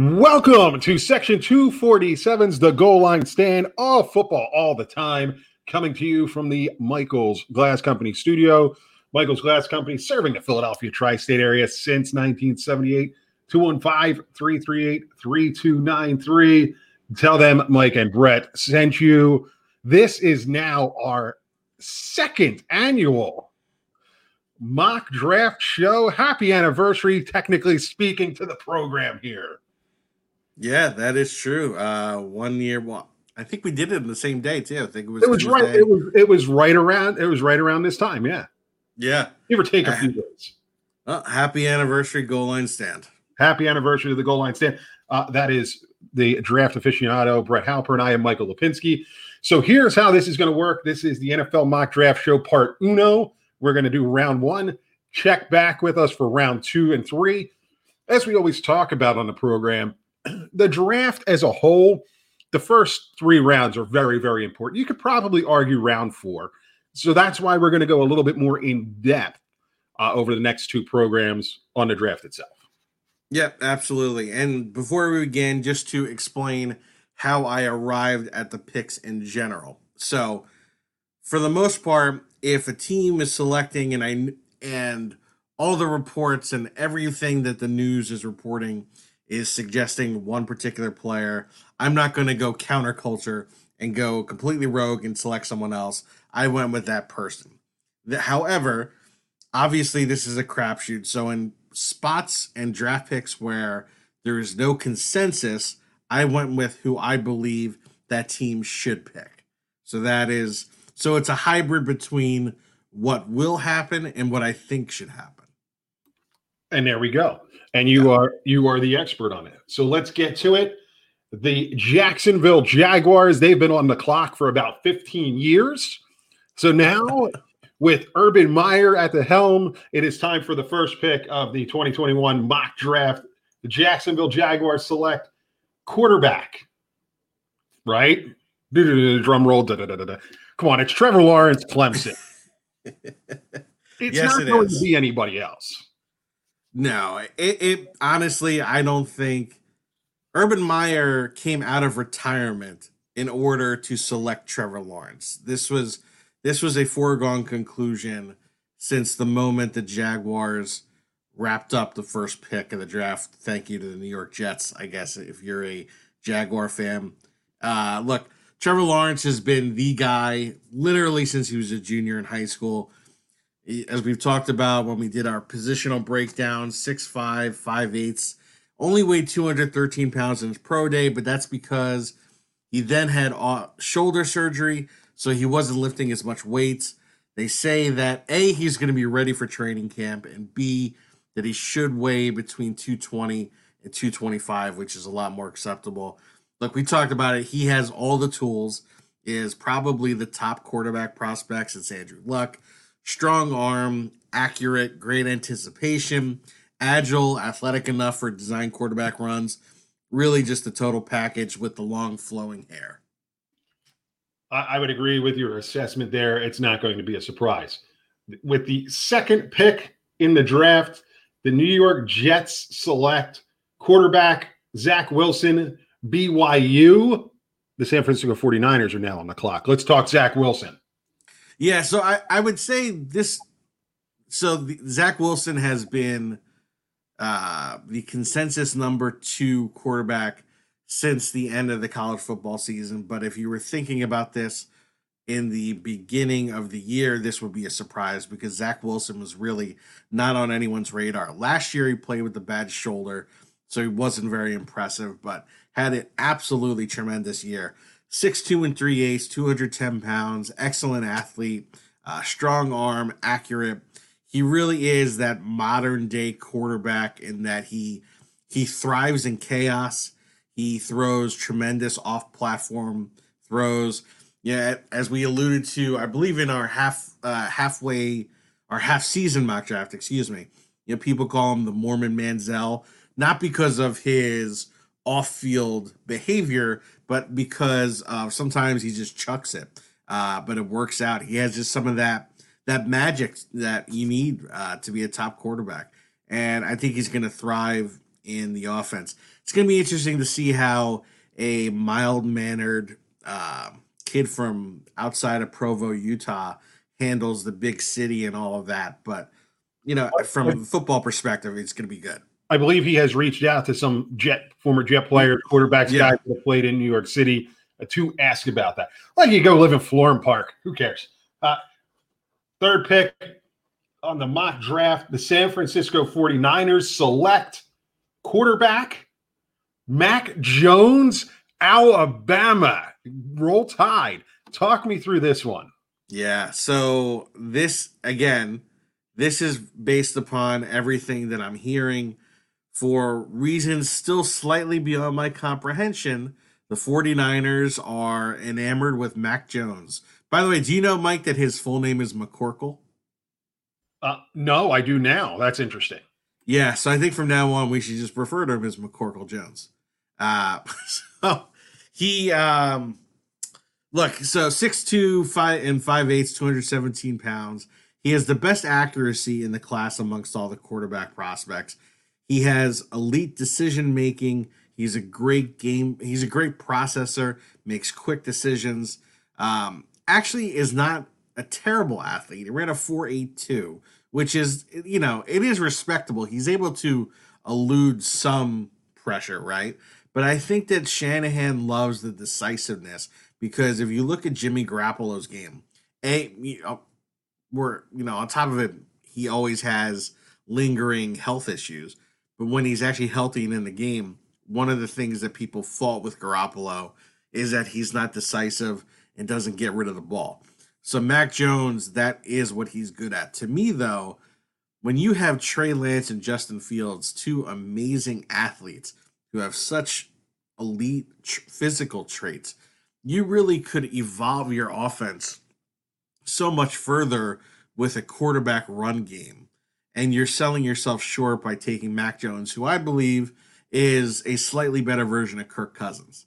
Welcome to Section 247's The Goal Line Stand of Football All the Time, coming to you from the Michaels Glass Company studio. Michaels Glass Company serving the Philadelphia tri state area since 1978. 215 338 3293. Tell them Mike and Brett sent you. This is now our second annual mock draft show. Happy anniversary, technically speaking, to the program here. Yeah, that is true. Uh, one year, well, I think we did it on the same day too. I think it was. It was Tuesday. right. It was. It was right around. It was right around this time. Yeah. Yeah. Give or take a few days. Uh, happy anniversary, goal line stand. Happy anniversary to the goal line stand. Uh, that is the draft aficionado Brett Halper and I am Michael Lipinski. So here's how this is going to work. This is the NFL mock draft show part uno. We're going to do round one. Check back with us for round two and three. As we always talk about on the program, the draft as a whole, the first three rounds are very, very important. You could probably argue round four. So that's why we're going to go a little bit more in depth uh, over the next two programs on the draft itself. Yep, absolutely. And before we begin, just to explain how I arrived at the picks in general. So, for the most part, if a team is selecting and I and all the reports and everything that the news is reporting is suggesting one particular player. I'm not going to go counterculture and go completely rogue and select someone else. I went with that person. However, obviously this is a crapshoot. So in spots and draft picks where there is no consensus, I went with who I believe that team should pick. So that is so it's a hybrid between what will happen and what I think should happen. And there we go and you yeah. are you are the expert on it. So let's get to it. The Jacksonville Jaguars, they've been on the clock for about 15 years. So now with Urban Meyer at the helm, it is time for the first pick of the 2021 mock draft. The Jacksonville Jaguars select quarterback. Right? Drum roll. Come on, it's Trevor Lawrence, Clemson. It's yes, not it going is. to be anybody else. No, it, it honestly, I don't think Urban Meyer came out of retirement in order to select Trevor Lawrence. This was this was a foregone conclusion since the moment the Jaguars wrapped up the first pick of the draft. Thank you to the New York Jets, I guess, if you're a Jaguar fan. Uh, look, Trevor Lawrence has been the guy literally since he was a junior in high school as we've talked about when we did our positional breakdown, six five, five eighths, only weighed 213 pounds in his pro day, but that's because he then had uh, shoulder surgery, so he wasn't lifting as much weights. They say that A, he's going to be ready for training camp, and B, that he should weigh between 220 and 225, which is a lot more acceptable. Look, we talked about it. He has all the tools, is probably the top quarterback prospect since Andrew Luck strong arm, accurate, great anticipation, agile, athletic enough for design quarterback runs. Really, just a total package with the long flowing hair. I would agree with your assessment there. It's not going to be a surprise. With the second pick in the draft, the New York Jets select quarterback Zach Wilson, BYU. The San Francisco 49ers are now on the clock. Let's talk Zach Wilson. Yeah, so I, I would say this. So the, Zach Wilson has been uh, the consensus number two quarterback since the end of the college football season. But if you were thinking about this in the beginning of the year, this would be a surprise because Zach Wilson was really not on anyone's radar. Last year, he played with a bad shoulder, so he wasn't very impressive, but had an absolutely tremendous year. Six two and three eighths, 210 pounds, excellent athlete, uh, strong arm, accurate. He really is that modern day quarterback in that he he thrives in chaos. He throws tremendous off platform throws. Yeah, as we alluded to, I believe in our half uh, halfway our half season mock draft, excuse me. You know, people call him the Mormon Manziel, not because of his off-field behavior, but because uh, sometimes he just chucks it. Uh, but it works out. He has just some of that that magic that you need uh, to be a top quarterback, and I think he's going to thrive in the offense. It's going to be interesting to see how a mild mannered uh, kid from outside of Provo, Utah, handles the big city and all of that. But you know, from a football perspective, it's going to be good. I believe he has reached out to some jet former jet players, quarterbacks, yeah. guys that played in New York City uh, to ask about that. Like you go live in Florham Park. Who cares? Uh, third pick on the mock draft, the San Francisco 49ers select quarterback Mac Jones, Alabama. Roll Tide. Talk me through this one. Yeah. So this again, this is based upon everything that I'm hearing for reasons still slightly beyond my comprehension. The 49ers are enamored with Mac Jones. By the way, do you know, Mike, that his full name is McCorkle? Uh, no, I do now. That's interesting. Yeah, so I think from now on we should just refer to him as McCorkle Jones. Uh, so he um, Look, so six two five and five eighths, 217 pounds. He has the best accuracy in the class amongst all the quarterback prospects. He has elite decision making. He's a great game. He's a great processor. Makes quick decisions. Um, actually, is not a terrible athlete. He ran a four eight two, which is you know it is respectable. He's able to elude some pressure, right? But I think that Shanahan loves the decisiveness because if you look at Jimmy Garoppolo's game, a you know, we're you know on top of it, he always has lingering health issues. But when he's actually healthy and in the game, one of the things that people fault with Garoppolo is that he's not decisive and doesn't get rid of the ball. So Mac Jones, that is what he's good at. To me, though, when you have Trey Lance and Justin Fields, two amazing athletes who have such elite tr- physical traits, you really could evolve your offense so much further with a quarterback run game. And you're selling yourself short by taking Mac Jones, who I believe is a slightly better version of Kirk Cousins.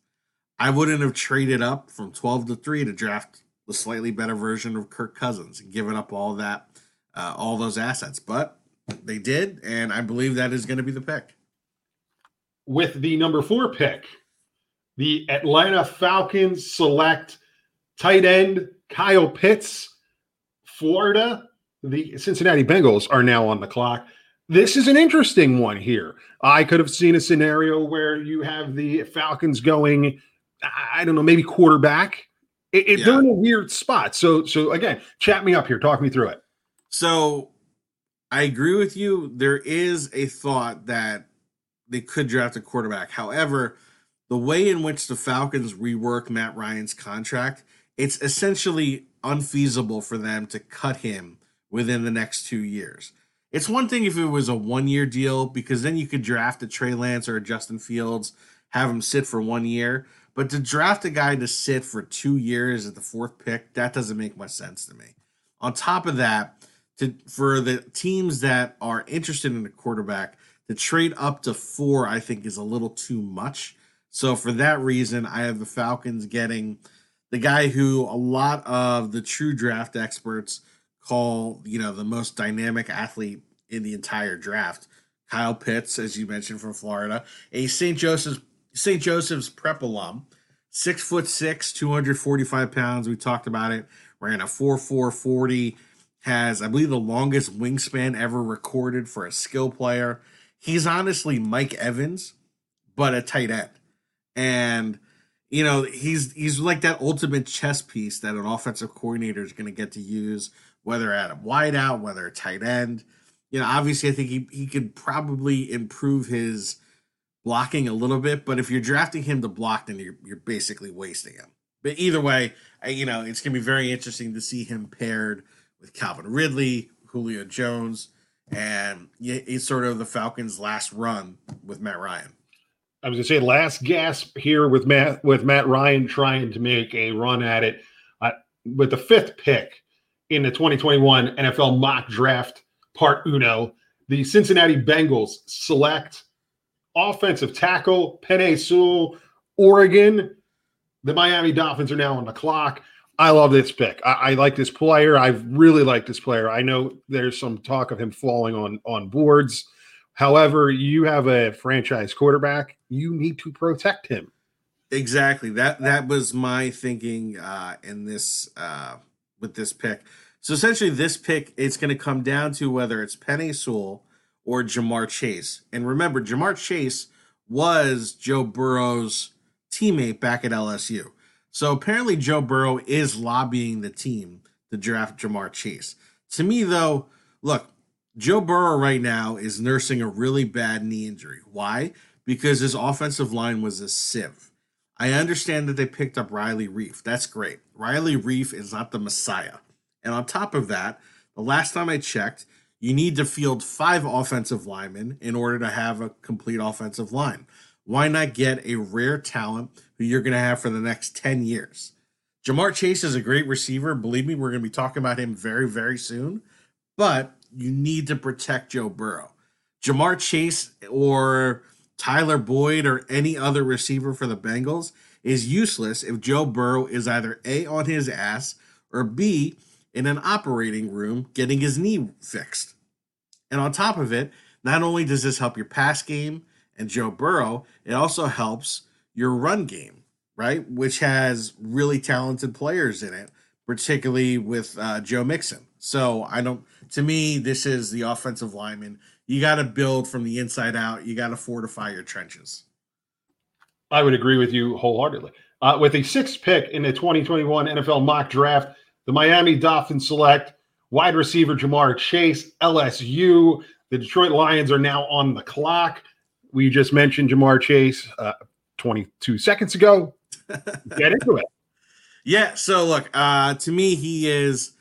I wouldn't have traded up from 12 to 3 to draft the slightly better version of Kirk Cousins and given up all that, uh, all those assets. But they did, and I believe that is going to be the pick. With the number four pick, the Atlanta Falcons select tight end Kyle Pitts. Florida, the Cincinnati Bengals are now on the clock. This is an interesting one here. I could have seen a scenario where you have the Falcons going, I don't know, maybe quarterback. It, it, yeah. They're in a weird spot. So, so again, chat me up here. Talk me through it. So, I agree with you. There is a thought that they could draft a quarterback. However, the way in which the Falcons rework Matt Ryan's contract, it's essentially unfeasible for them to cut him within the next two years. It's one thing if it was a one year deal because then you could draft a Trey Lance or a Justin Fields, have him sit for one year. But to draft a guy to sit for two years at the fourth pick, that doesn't make much sense to me. On top of that, to for the teams that are interested in a quarterback, to trade up to four, I think is a little too much so for that reason, I have the Falcons getting the guy who a lot of the true draft experts call, you know, the most dynamic athlete in the entire draft. Kyle Pitts, as you mentioned from Florida, a St. Joseph's St. Joseph's prep alum, six foot six, 245 pounds. We talked about it. Ran a 4 4 40, has, I believe, the longest wingspan ever recorded for a skill player. He's honestly Mike Evans, but a tight end and you know he's he's like that ultimate chess piece that an offensive coordinator is going to get to use, whether at a wideout, whether a tight end. You know, obviously, I think he he could probably improve his blocking a little bit, but if you're drafting him to block, then you're you're basically wasting him. But either way, I, you know, it's going to be very interesting to see him paired with Calvin Ridley, Julio Jones, and it's sort of the Falcons' last run with Matt Ryan. I was going to say last gasp here with Matt with Matt Ryan trying to make a run at it uh, with the fifth pick in the 2021 NFL mock draft part uno. The Cincinnati Bengals select offensive tackle Penei Sewell, Oregon. The Miami Dolphins are now on the clock. I love this pick. I, I, like this player. I really like this player. I know there's some talk of him falling on on boards. However, you have a franchise quarterback. You need to protect him. Exactly. That that was my thinking uh, in this uh, with this pick. So essentially, this pick it's going to come down to whether it's Penny Sewell or Ja'Marr Chase. And remember, Ja'Marr Chase was Joe Burrow's teammate back at LSU. So apparently, Joe Burrow is lobbying the team to draft Ja'Marr Chase. To me, though, look, Joe Burrow right now is nursing a really bad knee injury. Why? Because his offensive line was a sieve. I understand that they picked up Riley Reiff. That's great. Riley Reiff is not the Messiah. And on top of that, the last time I checked, you need to field five offensive linemen in order to have a complete offensive line. Why not get a rare talent who you're going to have for the next 10 years? Ja'Marr Chase is a great receiver. Believe me, we're going to be talking about him very, very soon. But you need to protect Joe Burrow. Ja'Marr Chase or Tyler Boyd or any other receiver for the Bengals is useless if Joe Burrow is either A on his ass or B in an operating room getting his knee fixed. And on top of it, not only does this help your pass game and Joe Burrow, it also helps your run game, right? Which has really talented players in it, particularly with uh, Joe Mixon. So I don't, to me, this is the offensive lineman. You got to build from the inside out, you got to fortify your trenches. I would agree with you wholeheartedly. Uh, with a sixth pick in the 2021 NFL mock draft, the Miami Dolphins select wide receiver Ja'Marr Chase, LSU. The Detroit Lions are now on the clock. We just mentioned Ja'Marr Chase uh, 22 seconds ago. Get into it. Yeah. So, look, uh, to me, he is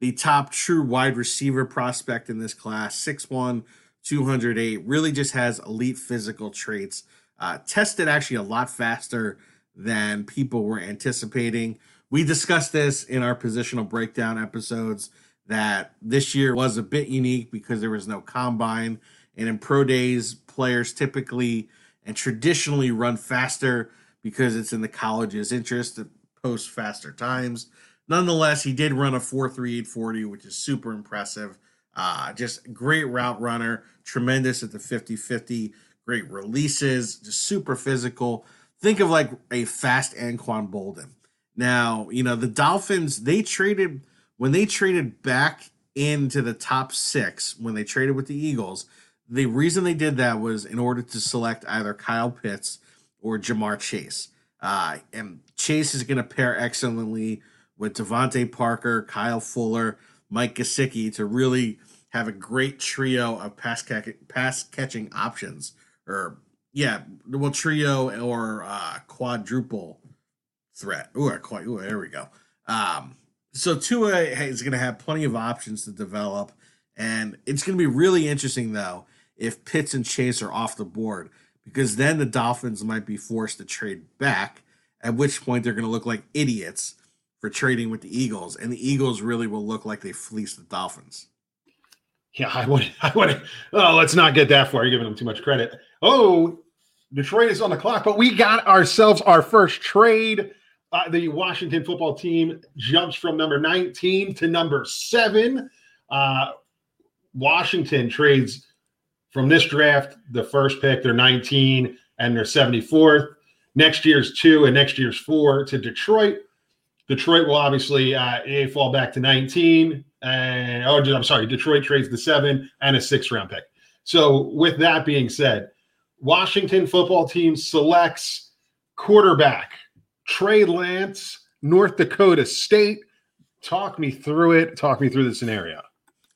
the top true wide receiver prospect in this class 6'1, 208. Really just has elite physical traits. Uh, tested actually a lot faster than people were anticipating we discussed this in our positional breakdown episodes that this year was a bit unique because there was no combine. And in pro days, players typically and traditionally run faster because it's in the college's interest to post faster times. Nonetheless, he did run a 4.3840, which is super impressive. Uh, just great route runner, tremendous at the 50 50, great releases, just super physical. Think of like a fast Anquan Boldin. Now, you know, the Dolphins, they traded when they traded back into the top six when they traded with the Eagles. The reason they did that was in order to select either Kyle Pitts or Ja'Marr Chase. Uh, and Chase is going to pair excellently with DeVante Parker, Kyle Fuller, Mike Gesicki to really have a great trio of pass, pass catching options. Or, yeah, well, trio or uh, quadruple threat. Ooh, quite. Ooh, there we go. Um, so Tua is going to have plenty of options to develop, and it's going to be really interesting though if Pitts and Chase are off the board because then the Dolphins might be forced to trade back. At which point they're going to look like idiots for trading with the Eagles, and the Eagles really will look like they fleeced the Dolphins. Yeah, I would. I would. Oh, let's not get that far. You're giving them too much credit. Oh, Detroit is on the clock, but we got ourselves our first trade. Uh, the Washington football team jumps from number 19 to number seven. Uh, Washington trades from this draft the first pick, they're 19 and they're 74th. Next year's two and next year's four to Detroit. Detroit will obviously uh, fall back to 19. And oh, I'm sorry, Detroit trades the seven and a six round pick. So, with that being said, Washington football team selects quarterback Trey Lance, North Dakota State. Talk me through it. Talk me through the scenario.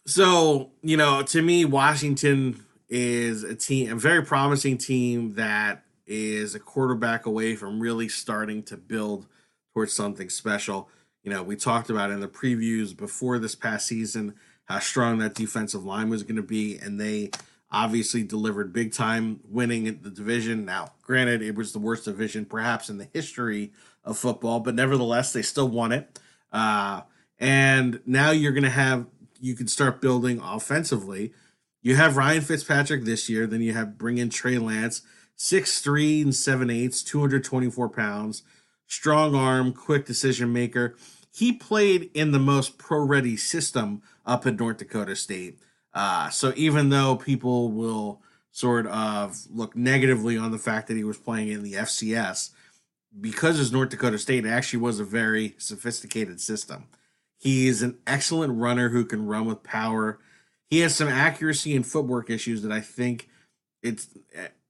So, you know, to me, Washington is a team, a very promising team that is a quarterback away from really starting to build towards something special. You know, we talked about in the previews before this past season how strong that defensive line was going to be, and they obviously delivered big time winning the division. Now, granted, it was the worst division perhaps in the history of football, but nevertheless, they still won it. Uh, and now you're going to have, you can start building offensively. You have Ryan Fitzpatrick this year, then you have bring in Trey Lance, six three and seven eighths, 224 pounds, strong arm, quick decision maker. He played in the most pro ready system up in North Dakota State. Uh, so even though people will sort of look negatively on the fact that he was playing in the FCS, because it's North Dakota State, it actually was a very sophisticated system. He's an excellent runner who can run with power. He has some accuracy and footwork issues that I think it's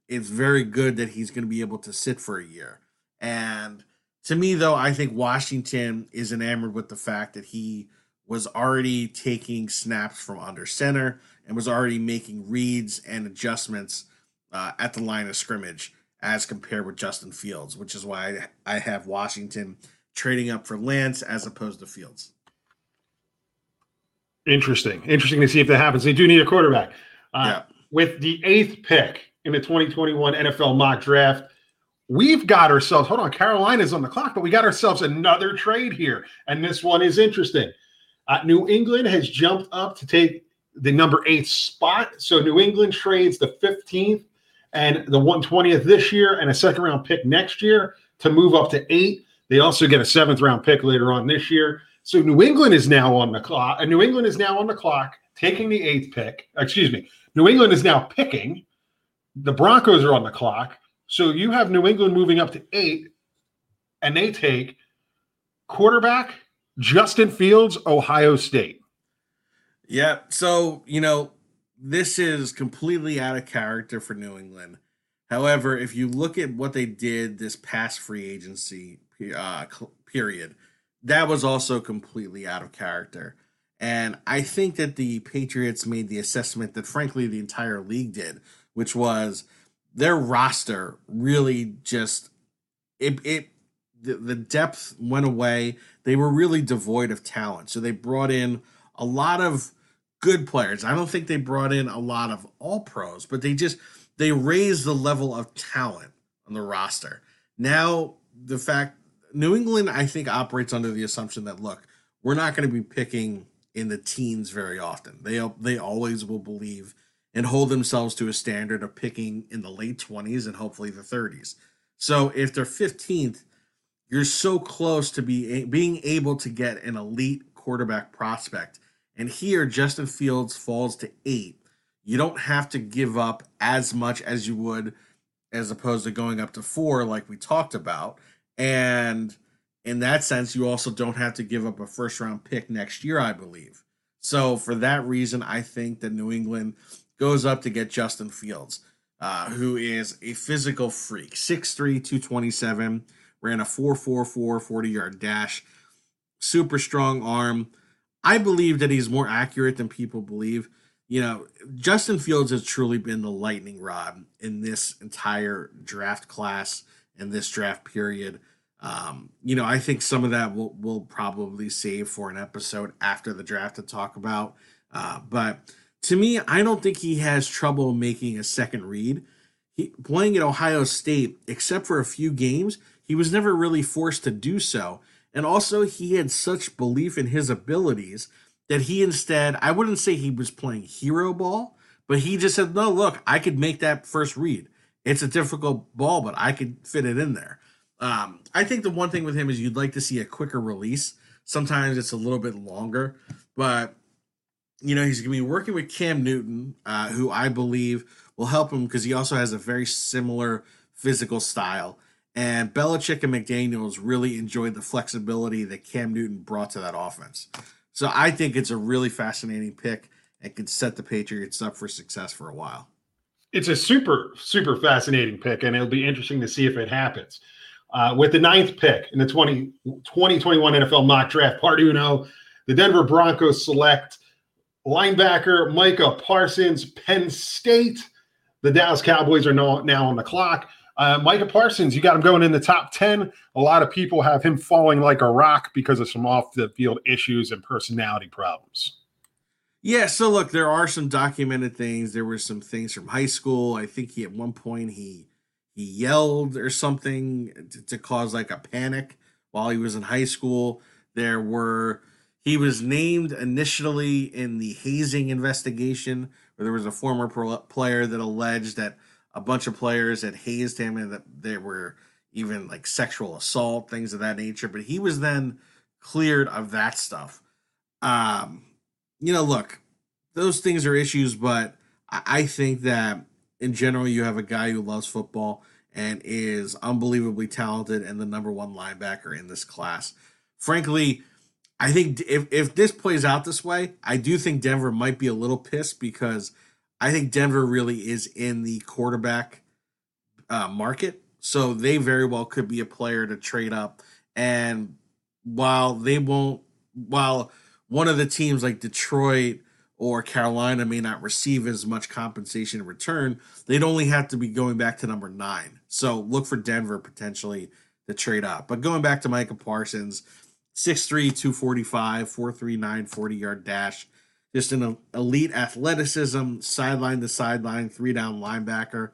it's very good that he's going to be able to sit for a year. And to me, though, I think Washington is enamored with the fact that he was already taking snaps from under center and was already making reads and adjustments uh, at the line of scrimmage as compared with Justin Fields, which is why I have Washington trading up for Lance as opposed to Fields. Interesting. Interesting to see if that happens. They do need a quarterback. Uh, yeah. With the eighth pick in the 2021 NFL mock draft, we've got ourselves, hold on, Carolina's on the clock, but we got ourselves another trade here. And this one is interesting. Uh, New England has jumped up to take the number eight spot. So New England trades the 15th and the 120th this year and a second round pick next year to move up to eight. They also get a seventh round pick later on this year. So New England is now on the clock. And New England is now on the clock, taking the eighth pick. Excuse me. New England is now picking. The Broncos are on the clock. So you have New England moving up to eight, and they take quarterback Justin Fields, Ohio State. Yeah. So, you know, this is completely out of character for New England. However, if you look at what they did this past free agency uh, period, that was also completely out of character. And I think that the Patriots made the assessment that, frankly, the entire league did, which was their roster really just it it the, the depth went away. They were really devoid of talent. So they brought in a lot of good players. I don't think they brought in a lot of all pros, but they just they raised the level of talent on the roster. Now the fact New England, I think, operates under the assumption that look, we're not going to be picking in the teens very often. They they always will believe and hold themselves to a standard of picking in the late 20s and hopefully the 30s. So if they're 15th, you're so close to be being able to get an elite quarterback prospect. And here Justin Fields falls to 8. You don't have to give up as much as you would as opposed to going up to 4 like we talked about and in that sense, you also don't have to give up a first round pick next year, I believe. So for that reason, I think that New England goes up to get Justin Fields, uh, who is a physical freak. 6'3, 227, ran a 4'4'4 40 yard dash, super strong arm. I believe that he's more accurate than people believe. You know, Justin Fields has truly been the lightning rod in this entire draft class and this draft period. Um, you know, I think some of that we'll, we'll probably save for an episode after the draft to talk about. Uh, but to me, I don't think he has trouble making a second read. He, playing at Ohio State, except for a few games, he was never really forced to do so. And also, he had such belief in his abilities that he instead, I wouldn't say he was playing hero ball, but he just said, no, look, I could make that first read. It's a difficult ball, but I could fit it in there. Um, I think the one thing with him is you'd like to see a quicker release. Sometimes it's a little bit longer, but you know he's going to be working with Cam Newton, uh, who I believe will help him because he also has a very similar physical style. And Belichick and McDaniels really enjoyed the flexibility that Cam Newton brought to that offense. So I think it's a really fascinating pick and could set the Patriots up for success for a while. It's a super, super fascinating pick, and it'll be interesting to see if it happens. Uh, with the ninth pick in the 20, 2021 NFL mock draft, part uno, the Denver Broncos select linebacker Micah Parsons, Penn State. The Dallas Cowboys are now, now on the clock. Uh, Micah Parsons, you got him going in the top 10. A lot of people have him falling like a rock because of some off the field issues and personality problems. Yeah, so look, there are some documented things. There were some things from high school. I think he at one point he he yelled or something to, to cause like a panic while he was in high school. There were he was named initially in the hazing investigation where there was a former pro- player that alleged that a bunch of players had hazed him and that there were even like sexual assault, things of that nature. But he was then cleared of that stuff. Um, you know, look, those things are issues, but I, think that in general, you have a guy who loves football and is unbelievably talented and the number one linebacker in this class. Frankly, I think if, if this plays out this way, I do think Denver might be a little pissed because I think Denver really is in the quarterback uh, market. So they very well could be a player to trade up. And while they won't, while one of the teams like Detroit or Carolina may not receive as much compensation in return, they'd only have to be going back to number nine. So look for Denver potentially to trade up. But going back to Micah Parsons, 6'3, 245, 439, 40 yard dash. Just an elite athleticism, sideline to sideline, three down linebacker.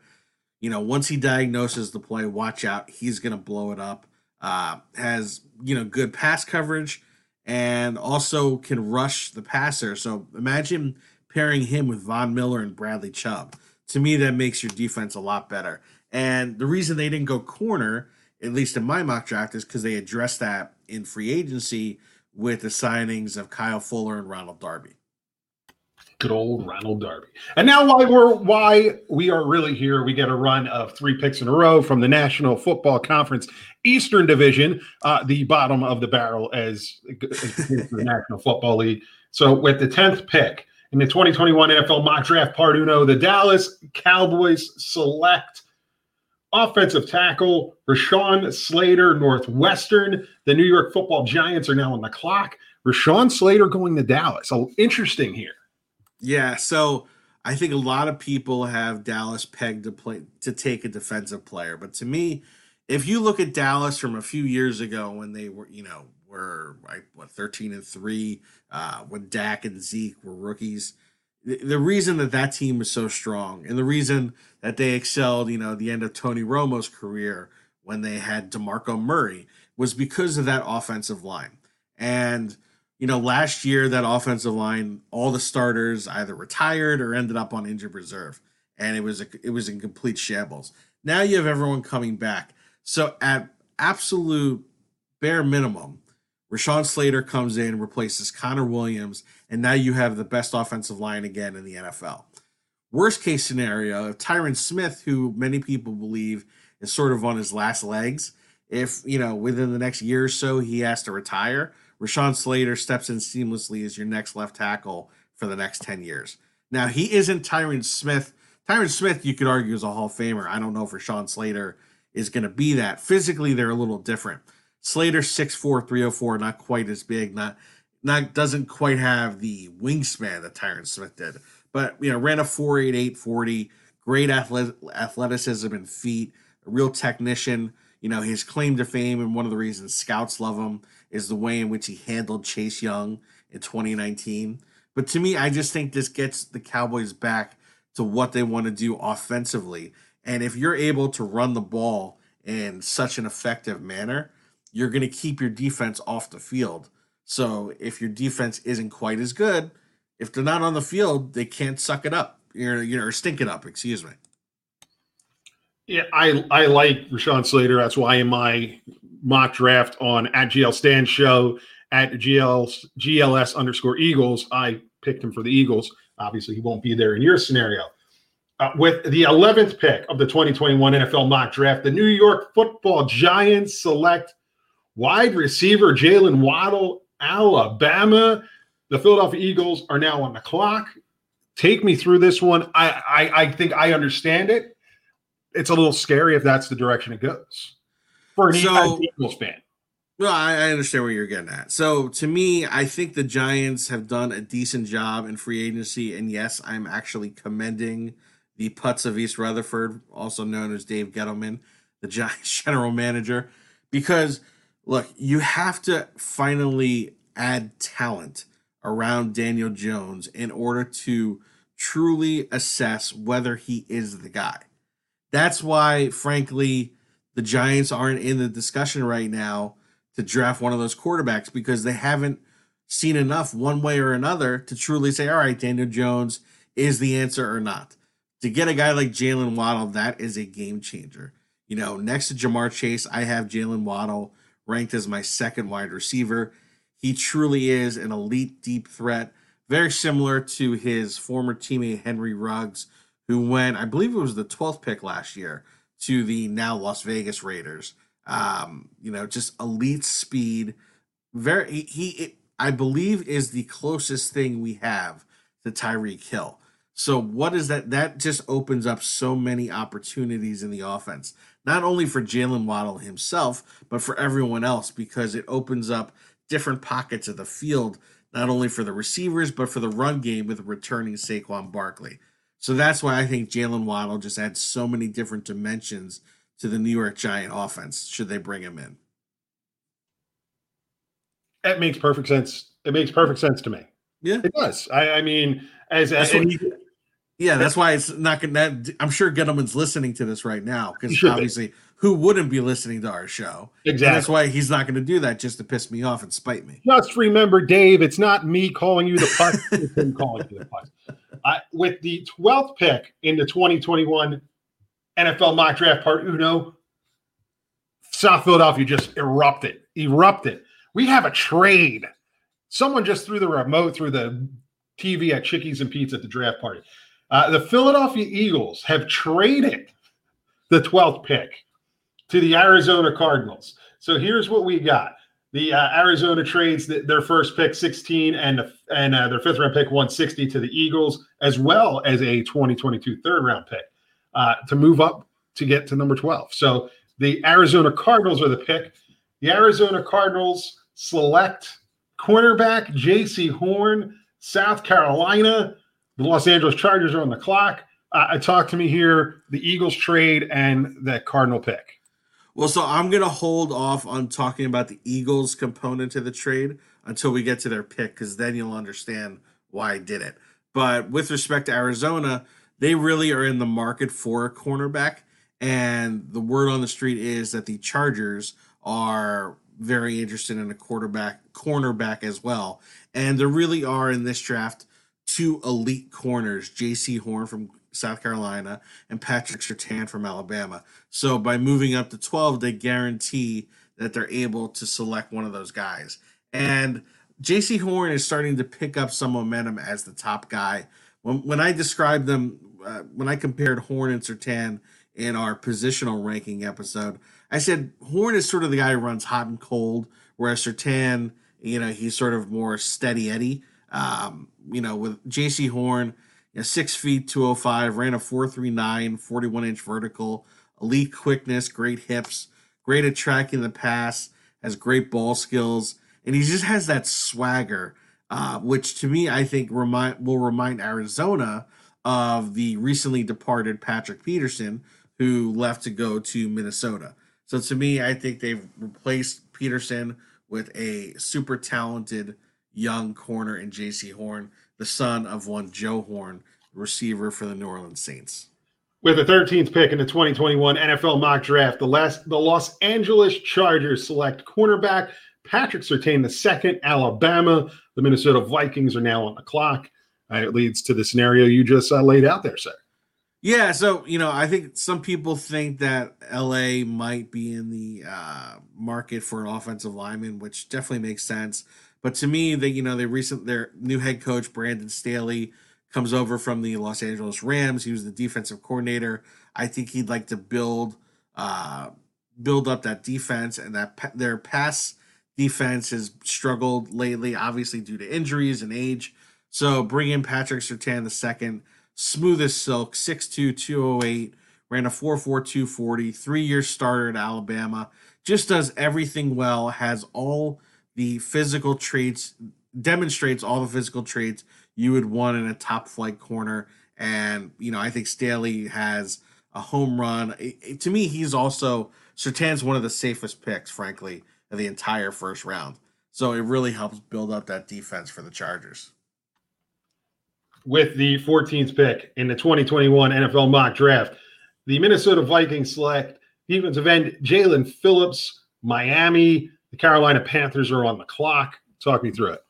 You know, once he diagnoses the play, watch out. He's going to blow it up. Uh, has, you know, good pass coverage and also can rush the passer. So imagine pairing him with Von Miller and Bradley Chubb. To me, that makes your defense a lot better. And the reason they didn't go corner, at least in my mock draft, is because they addressed that in free agency with the signings of Kyle Fuller and Ronald Darby. Good old Ronald Darby. And now why we're why we are really here, we get a run of three picks in a row from the National Football Conference Eastern Division, uh, the bottom of the barrel as, as the National Football League. So with the 10th pick in the 2021 NFL mock draft part uno, the Dallas Cowboys select offensive tackle Rashawn Slater, Northwestern. The New York Football Giants are now on the clock. Rashawn Slater going to Dallas. So interesting here. Yeah, so I think a lot of people have Dallas pegged to play to take a defensive player, but to me, if you look at Dallas from a few years ago when they were, you know, were like what thirteen and three, uh, when Dak and Zeke were rookies, the, the reason that that team was so strong and the reason that they excelled, you know, the end of Tony Romo's career when they had DeMarco Murray was because of that offensive line. And you know, last year that offensive line, all the starters either retired or ended up on injured reserve, and it was a, it was in complete shambles. Now you have everyone coming back. So at absolute bare minimum, Rashawn Slater comes in, replaces Connor Williams, and now you have the best offensive line again in the NFL. Worst case scenario, Tyron Smith, who many people believe is sort of on his last legs, if you know within the next year or so he has to retire, Rashawn Slater steps in seamlessly as your next left tackle for the next 10 years. Now, he isn't Tyron Smith. Tyron Smith, you could argue, is a Hall of Famer. I don't know if Rashawn Slater is going to be that. Physically, they're a little different. Slater 6'4, 304, not quite as big, not not doesn't quite have the wingspan that Tyron Smith did. But you know, ran a 4'8, 40, great athleticism and feet, a real technician. You know, his claim to fame and one of the reasons scouts love him is the way in which he handled Chase Young in 2019. But to me, I just think this gets the Cowboys back to what they want to do offensively. And if you're able to run the ball in such an effective manner, you're going to keep your defense off the field. So if your defense isn't quite as good, if they're not on the field, they can't suck it up. You're, you're stink it up, excuse me. Yeah, I I like Rashawn Slater. That's why in my mock draft on at GL Stand Show at GL GLS underscore Eagles, I picked him for the Eagles. Obviously, he won't be there in your scenario. Uh, with the 11th pick of the 2021 NFL mock draft, the New York Football Giants select wide receiver Jaylen Waddle, Alabama. The Philadelphia Eagles are now on the clock. Take me through this one. I, I, I think I understand it it's a little scary if that's the direction it goes for an so, Eagles fan. Well, I understand where you're getting at. So, to me, I think the Giants have done a decent job in free agency, and yes, I'm actually commending the Putz of East Rutherford, also known as Dave Gettleman, the Giants general manager, because look, you have to finally add talent around Daniel Jones in order to truly assess whether he is the guy. That's why, frankly, the Giants aren't in the discussion right now to draft one of those quarterbacks because they haven't seen enough one way or another to truly say, all right, Daniel Jones is the answer or not. To get a guy like Jaylen Waddle, that is a game changer. You know, next to Ja'Marr Chase, I have Jaylen Waddle ranked as my second wide receiver. He truly is an elite deep threat, very similar to his former teammate Henry Ruggs, who went, I believe it was the 12th pick last year, to the now Las Vegas Raiders. Um, you know, just elite speed. Very he, he it, I believe is the closest thing we have to Tyreek Hill. So what is that? That just opens up so many opportunities in the offense, not only for Jaylen Waddle himself, but for everyone else, because it opens up different pockets of the field, not only for the receivers, but for the run game with returning Saquon Barkley. So that's why I think Jaylen Waddle just adds so many different dimensions to the New York Giant offense, should they bring him in. That makes perfect sense. It makes perfect sense to me. Yeah, it does. I, I mean, as, as he, yeah, that's why it's not gonna. I'm sure Gettleman's listening to this right now because obviously, be. Who wouldn't be listening to our show? Exactly. And that's why he's not going to do that just to piss me off and spite me. Just remember, Dave, it's not me calling you the puss; it's him calling you the puss. Uh, with the 12th pick in the 2021 NFL mock draft part uno, South Philadelphia just erupted, erupted. We have a trade. Someone just threw the remote through the TV at Chickies and Pete's at the draft party. Uh, the Philadelphia Eagles have traded the 12th pick to the Arizona Cardinals. So here's what we got. The uh, Arizona trades the, their first pick 16 and and uh, their fifth round pick 160 to the Eagles, as well as a 2022 third round pick uh, to move up to get to number 12. So the Arizona Cardinals are the pick. The Arizona Cardinals select cornerback Jaycee Horn, South Carolina. The Los Angeles Chargers are on the clock. Uh, talk to me here the Eagles trade and the Cardinal pick. Well, so I'm going to hold off on talking about the Eagles component to the trade until we get to their pick, because then you'll understand why I did it. But with respect to Arizona, they really are in the market for a cornerback. And the word on the street is that the Chargers are very interested in a quarterback, cornerback as well. And there really are in this draft two elite corners, Jaycee Horn from South Carolina and Patrick Surtain from Alabama. So by moving up to 12, they guarantee that they're able to select one of those guys. And Jaycee Horn is starting to pick up some momentum as the top guy. When, when I described them, uh, when I compared Horn and Surtain in our positional ranking episode, I said Horn is sort of the guy who runs hot and cold, whereas Surtain, you know, he's sort of more steady Eddie. Um, you know, with Jaycee Horn, you know, six feet, 205, ran a 439, 41 inch vertical, elite quickness, great hips, great at tracking the pass, has great ball skills, and he just has that swagger, uh, which to me I think remind will remind Arizona of the recently departed Patrick Peterson, who left to go to Minnesota. So to me, I think they've replaced Peterson with a super talented young corner in Jaycee Horn, the son of one Joe Horn, receiver for the New Orleans Saints. With the 13th pick in the 2021 NFL mock draft, the last the Los Angeles Chargers select cornerback Patrick Surtain the second, Alabama. The Minnesota Vikings are now on the clock. Uh, it leads to the scenario you just uh, laid out there, sir. Yeah, so you know, I think some people think that LA might be in the uh, market for an offensive lineman, which definitely makes sense. But to me, they you know they recent their new head coach Brandon Staley comes over from the Los Angeles Rams. He was the defensive coordinator. I think he'd like to build uh, build up that defense and that their pass defense has struggled lately, obviously due to injuries and age. So bring in Patrick Surtain the second, smooth as silk, 6'2", 208, ran a 4'4", 40, three-year starter at Alabama. Just does everything well, has all the physical traits, demonstrates all the physical traits you would want in a top flight corner. And, you know, I think Staley has a home run. It, it, to me, he's also, Surtain's one of the safest picks, frankly, of the entire first round. So it really helps build up that defense for the Chargers. With the 14th pick in the 2021 NFL mock draft, the Minnesota Vikings select defensive end Jaelan Phillips, Miami. The Carolina Panthers are on the clock. Talk me through it.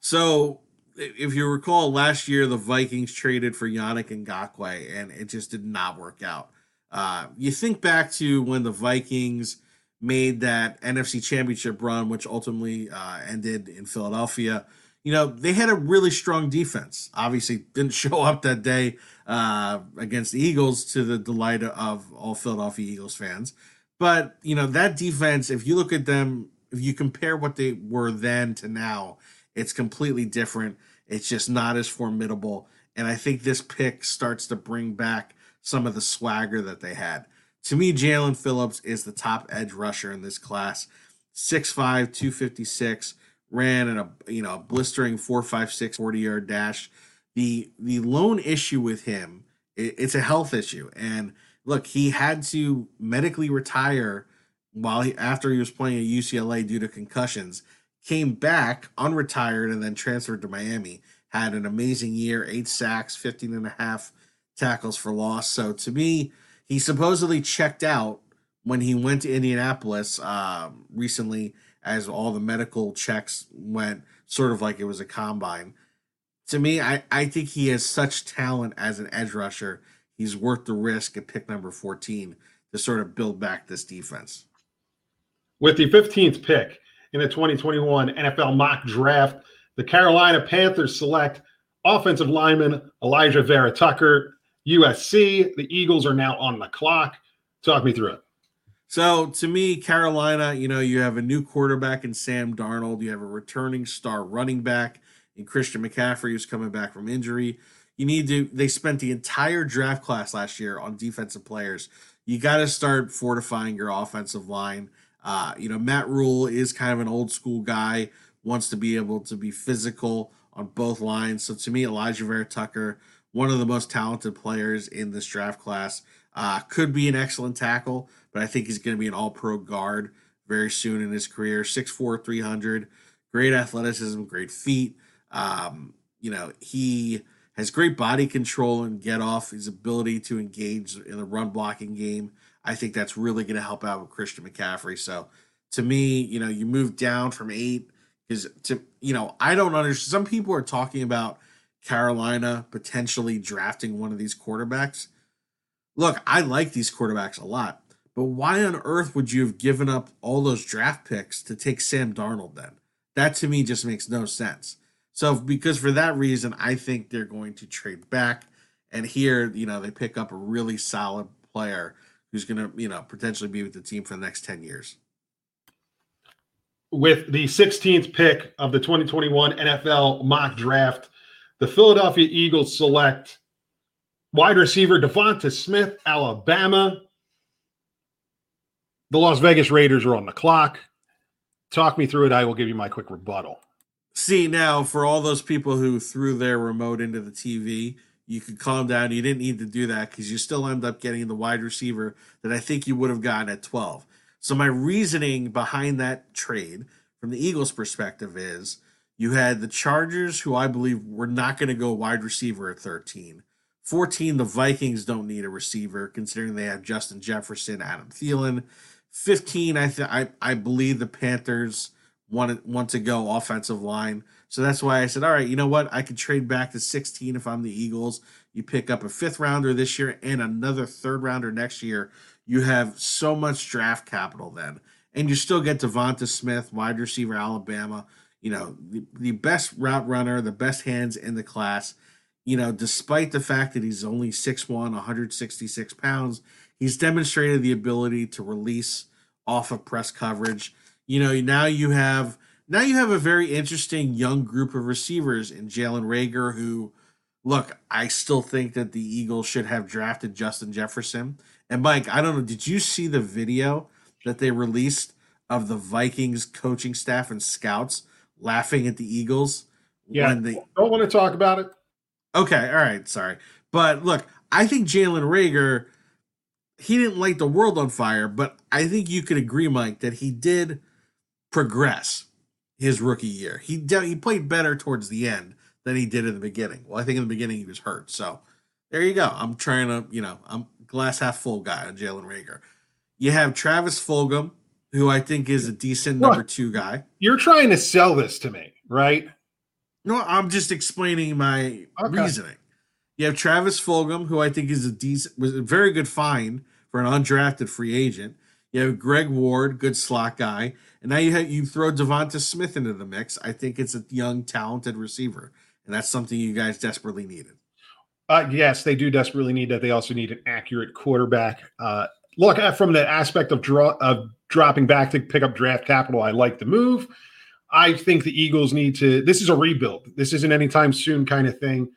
So, if you recall, last year the Vikings traded for Yannick Ngakoue, and it just did not work out. Uh, you think back to when the Vikings made that NFC Championship run, which ultimately uh, ended in Philadelphia. You know, they had a really strong defense. Obviously, didn't show up that day uh, against the Eagles to the delight of all Philadelphia Eagles fans. But, you know, that defense, if you look at them, if you compare what they were then to now, it's completely different. It's just not as formidable. And I think this pick starts to bring back some of the swagger that they had. To me, Jaelan Phillips is the top edge rusher in this class. 6'5, 256, ran in a you know blistering 4.56 40 yard dash. The the lone issue with him, it, it's a health issue. And look, he had to medically retire while he after he was playing at UCLA due to concussions. Came back unretired and then transferred to Miami. Had an amazing year, eight sacks, 15 and a half tackles for loss. So to me, he supposedly checked out when he went to Indianapolis uh, recently, as all the medical checks went sort of like it was a combine. To me, I, I think he has such talent as an edge rusher. He's worth the risk at pick number 14 to sort of build back this defense. With the 15th pick in the 2021 NFL mock draft, the Carolina Panthers select offensive lineman Alijah Vera-Tucker USC. The Eagles are now on the clock. Talk me through it. So to me, Carolina, you know, you have a new quarterback in Sam Darnold. You have a returning star running back in Christian McCaffrey, who's coming back from injury. You need to. They spent the entire draft class last year on defensive players. You got to start fortifying your offensive line. Uh, you know, Matt Rhule is kind of an old school guy. Wants to be able to be physical on both lines. So to me, Alijah Vera-Tucker one of the most talented players in this draft class. Uh, could be an excellent tackle, but I think he's going to be an all pro guard very soon in his career. 6'4, 300, great athleticism, great feet. Um, you know, he has great body control and get off, his ability to engage in the run blocking game. I think that's really going to help out with Christian McCaffrey. So to me, you know, you move down from eight because to, you know, I don't understand. Some people are talking about Carolina potentially drafting one of these quarterbacks. Look, I like these quarterbacks a lot, but why on earth would you have given up all those draft picks to take Sam Darnold then? That to me just makes no sense. So, because for that reason, I think they're going to trade back. And here, you know, they pick up a really solid player who's going to, you know, potentially be with the team for the next 10 years. With the 16th pick of the 2021 NFL mock draft, the Philadelphia Eagles select wide receiver Devonta Smith, Alabama. The Las Vegas Raiders are on the clock. Talk me through it. I will give you my quick rebuttal. See, now for all those people who threw their remote into the TV, you could calm down. You didn't need to do that because you still end up getting the wide receiver that I think you would have gotten at 12. So, my reasoning behind that trade from the Eagles' perspective is you had the Chargers, who I believe were not going to go wide receiver at 13. 14, the Vikings don't need a receiver, considering they have Justin Jefferson, Adam Thielen. 15, I th- I, I believe the Panthers want to, want to go offensive line. So that's why I said, all right, you know what? I could trade back to 16 if I'm the Eagles. You pick up a fifth rounder this year and another third rounder next year. You have so much draft capital then. And you still get Devonta Smith, wide receiver, Alabama you know, the, the best route runner, the best hands in the class. You know, despite the fact that he's only 6'1, 166 pounds, he's demonstrated the ability to release off of press coverage. You know, now you have now you have a very interesting young group of receivers in Jalen Reagor, who look, I still think that the Eagles should have drafted Justin Jefferson. And Mike, I don't know, did you see the video that they released of the Vikings coaching staff and scouts laughing at the Eagles. Yeah, when they don't want to talk about it. Okay, all right, sorry, but look, I think Jalen Reagor, he didn't light the world on fire, but I think you could agree, Mike, that he did progress. his rookie year. He de- he played better towards the end than he did in the beginning. Well, I think in the beginning he was hurt. So there you go. I'm trying to, you know, I'm glass half full guy on Jalen Reagor. You have Travis Fulgham, who I think is a decent number two guy. You're trying to sell this to me, right? No, I'm just explaining my okay. reasoning. You have Travis Fulgham, who I think is a decent, was a very good find for an undrafted free agent. You have Greg Ward, good slot guy, and now you have, you throw Devonta Smith into the mix. I think it's a young, talented receiver, and that's something you guys desperately needed. Uh, yes, they do desperately need that. They also need an accurate quarterback. Uh, look from the aspect of draw of dropping back to pick up draft capital. I like the move. I think the Eagles need to. This is a rebuild. This isn't anytime soon kind of thing.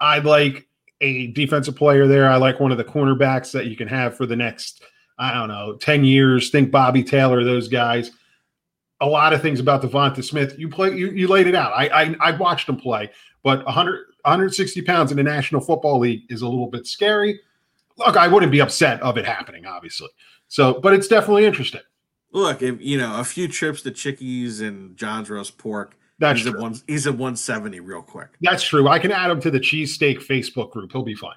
I like a defensive player there. I like one of the cornerbacks that you can have for the next, I don't know, 10 years. Think Bobby Taylor, those guys. A lot of things about Devonta Smith. You play you, you laid it out. I, I I watched him play, but 100 160 pounds in the National Football League is a little bit scary look, I wouldn't be upset of it happening, obviously. So, but it's definitely interesting. Look, if you know a few trips to Chickies and John's roast pork, that's he's true. at one he's at 170 real quick. That's true. I can add him to the cheesesteak Facebook group. He'll be fine.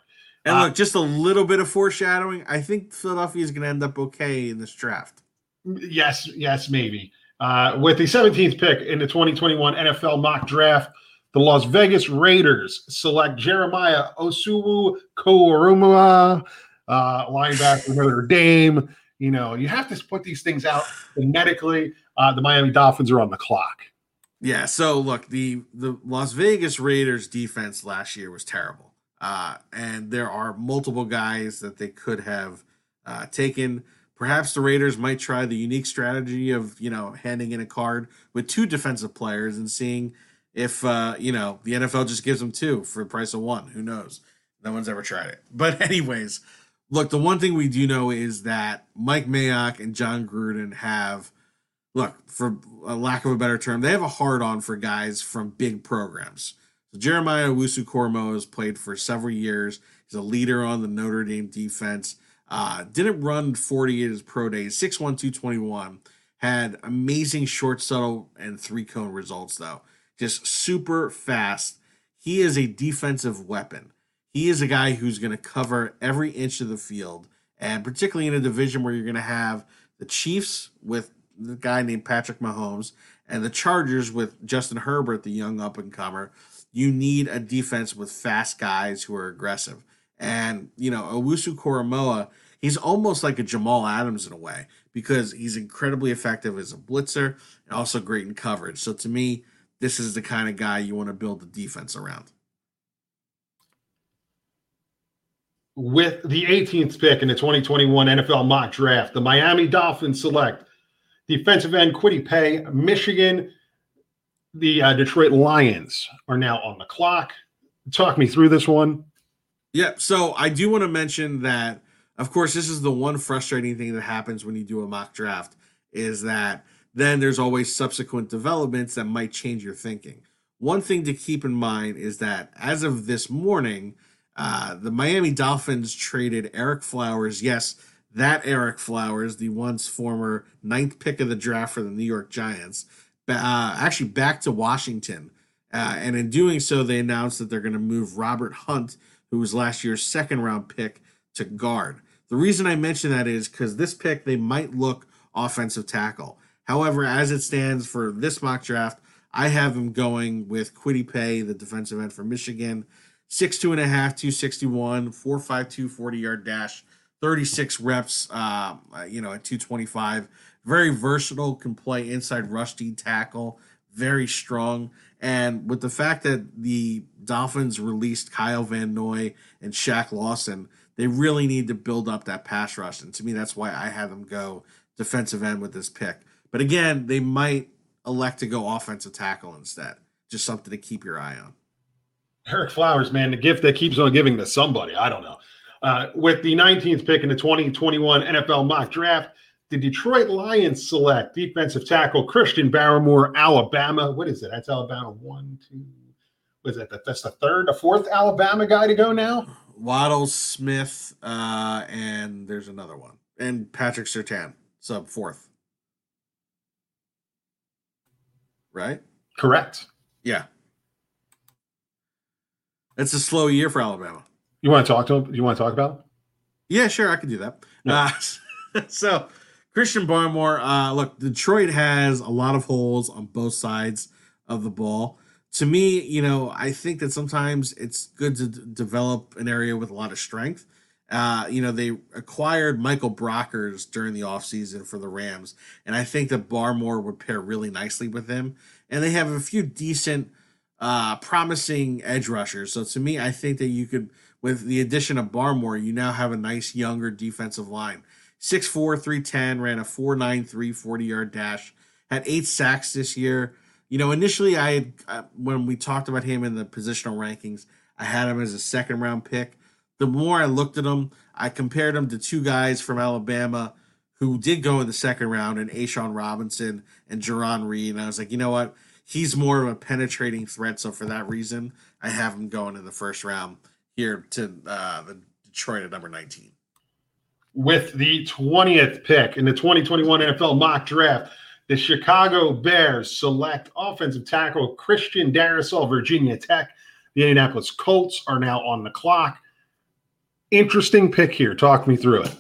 And uh, look, just a little bit of foreshadowing. I think Philadelphia is going to end up okay in this draft. Yes, yes, maybe. Uh, with the 17th pick in the 2021 NFL mock draft, the Las Vegas Raiders select Jeremiah Owusu Koramoah, uh, linebacker Notre Dame. You know, you have to put these things out phonetically. Uh, the Miami Dolphins are on the clock. Yeah. So look, the the Las Vegas Raiders defense last year was terrible, uh, and there are multiple guys that they could have uh, taken. Perhaps the Raiders might try the unique strategy of you know handing in a card with two defensive players and seeing if uh, you know the NFL just gives them two for the price of one. Who knows? No one's ever tried it. But anyways, look, the one thing we do know is that Mike Mayock and Jon Gruden have look, for a lack of a better term, they have a hard on for guys from big programs. So Jeremiah Owusu Koramoah has played for several years. He's a leader on the Notre Dame defense. Uh, didn't run 40 at his pro days, 6'1, 221. Had amazing short, shuttle, and three cone results, though just super fast. He is a defensive weapon. He is a guy who's going to cover every inch of the field, and particularly in a division where you're going to have the Chiefs with the guy named Patrick Mahomes and the Chargers with Justin Herbert, the young up and comer. You need a defense with fast guys who are aggressive. And, you know, Owusu Koramoah, he's almost like a Jamal Adams in a way because he's incredibly effective as a blitzer and also great in coverage. So to me, this is the kind of guy you want to build the defense around. With the 18th pick in the 2021 NFL mock draft, the Miami Dolphins select defensive end Kwity Paye, Michigan. The uh, Detroit Lions are now on the clock. Talk me through this one. Yeah, so I do want to mention that, of course, this is the one frustrating thing that happens when you do a mock draft is that – then there's always subsequent developments that might change your thinking. One thing to keep in mind is that as of this morning, uh, the Miami Dolphins traded Ereck Flowers. Yes, that Ereck Flowers, the once former ninth pick of the draft for the New York Giants, uh, actually back to Washington. Uh, and in doing so, they announced that they're going to move Robert Hunt, who was last year's second round pick, to guard. The reason I mention that is because this pick, they might look offensive tackle. However, as it stands for this mock draft, I have him going with Kwity Paye, the defensive end for Michigan. Six two and a half, 261, 452, 40 yard dash, 36 reps, uh, you know, at 225. Very versatile, can play inside rush D tackle, very strong. And with the fact that the Dolphins released Kyle Van Noy and Shaq Lawson, they really need to build up that pass rush. And to me, that's why I have them go defensive end with this pick. But again, they might elect to go offensive tackle instead. Just something to keep your eye on. Ereck Flowers, man, the gift that keeps on giving to somebody. I don't know. Uh, with the 19th pick in the 2021 NFL mock draft, the Detroit Lions select defensive tackle Christian Barmore, Alabama. What is it? That's Alabama one, two. Was it? That's the third, the fourth Alabama guy to go now. Waddle Smith, uh, and there's another one, and Patrick Surtain, sub fourth. right? Correct. Yeah. It's a slow year for Alabama. You want to talk to him? You want to talk about him? Yeah, sure, I can do that. Yeah. Uh, so, Christian Barmore, uh, look, Detroit has a lot of holes on both sides of the ball. To me, you know, I think that sometimes it's good to d- develop an area with a lot of strength. Uh, you know, they acquired Michael Brockers during the offseason for the Rams, and I think that Barmore would pair really nicely with him. And they have a few decent, uh, promising edge rushers. So to me, I think that you could, with the addition of Barmore, you now have a nice younger defensive line. 6'4, 310, ran a 4'9'3 40 yard dash, had eight sacks this year. You know, initially, I had, uh, when we talked about him in the positional rankings, I had him as a second round pick. The more I looked at him, I compared him to two guys from Alabama who did go in the second round, and A'Shawn Robinson and Jarran Reed. And I was like, you know what? He's more of a penetrating threat. So for that reason, I have him going in the first round here to uh, the Detroit at number 19 with the 20th pick in the 2021 NFL mock draft, the Chicago Bears select offensive tackle Christian Darrisaw, Virginia Tech. The Indianapolis Colts are now on the clock. Interesting pick here. Talk me through it.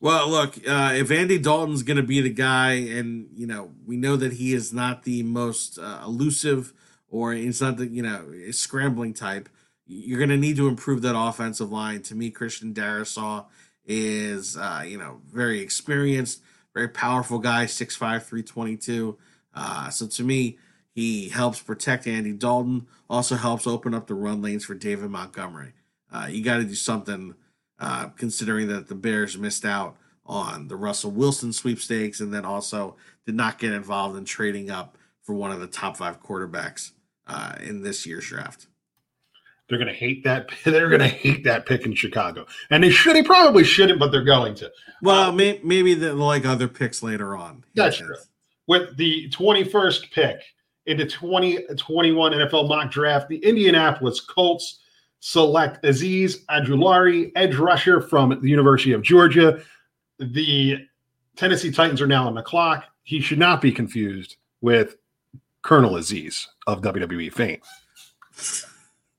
Well, look, uh, if Andy Dalton's going to be the guy, and you know we know that he is not the most uh, elusive, or he's not the you know scrambling type, you're going to need to improve that offensive line. To me, Christian Darrisaw is uh, you know very experienced, very powerful guy, 6'5", 322. Uh, so to me, he helps protect Andy Dalton. Also helps open up the run lanes for David Montgomery. Uh, you got to do something, uh, considering that the Bears missed out on the Russell Wilson sweepstakes, and then also did not get involved in trading up for one of the top five quarterbacks uh, in this year's draft. They're going to hate that. They're going to hate that pick in Chicago, and they should. They probably shouldn't, but they're going to. Well, may, maybe they'll like other picks later on. That's true. With the 21st pick in the 2021 NFL mock draft, the Indianapolis Colts select Azeez Ojulari, edge rusher from the University of Georgia. The Tennessee Titans are now on the clock. He should not be confused with Colonel Aziz of WWE fame.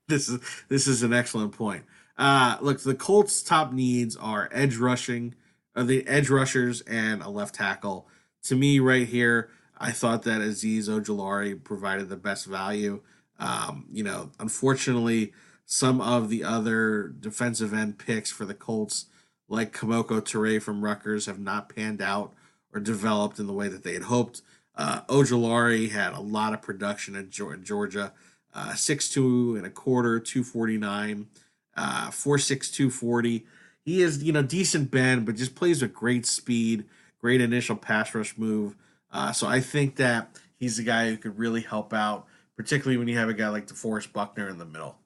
this is this is an excellent point. Uh, look, the Colts' top needs are edge rushing, uh, the edge rushers, and a left tackle. To me, right here, I thought that Azeez Ojulari provided the best value. Um, you know, unfortunately, some of the other defensive end picks for the Colts, like Kemoko Turay from Rutgers, have not panned out or developed in the way that they had hoped. Uh, Ojulari had a lot of production in Georgia uh, six two and a quarter, two forty nine, uh, four six two forty. He is you know decent bend, but just plays with great speed, great initial pass rush move. Uh, so I think that he's the guy who could really help out, particularly when you have a guy like DeForest Buckner in the middle.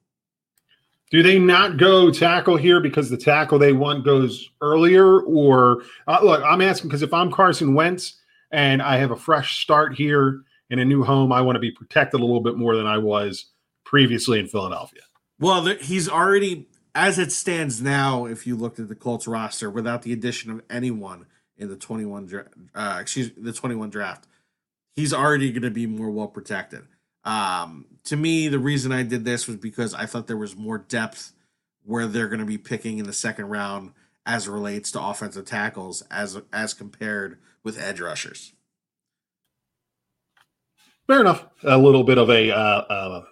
Do they not go tackle here because the tackle they want goes earlier? Or uh, look, I'm asking because if I'm Carson Wentz and I have a fresh start here in a new home, I want to be protected a little bit more than I was previously in Philadelphia. Well, he's already, as it stands now, if you looked at the Colts roster without the addition of anyone in the 21, uh, excuse the 21 draft, he's already going to be more well protected. Um, to me, the reason I did this was because I thought there was more depth where they're going to be picking in the second round as relates to offensive tackles as as compared with edge rushers. Fair enough. A little bit of a, uh, uh,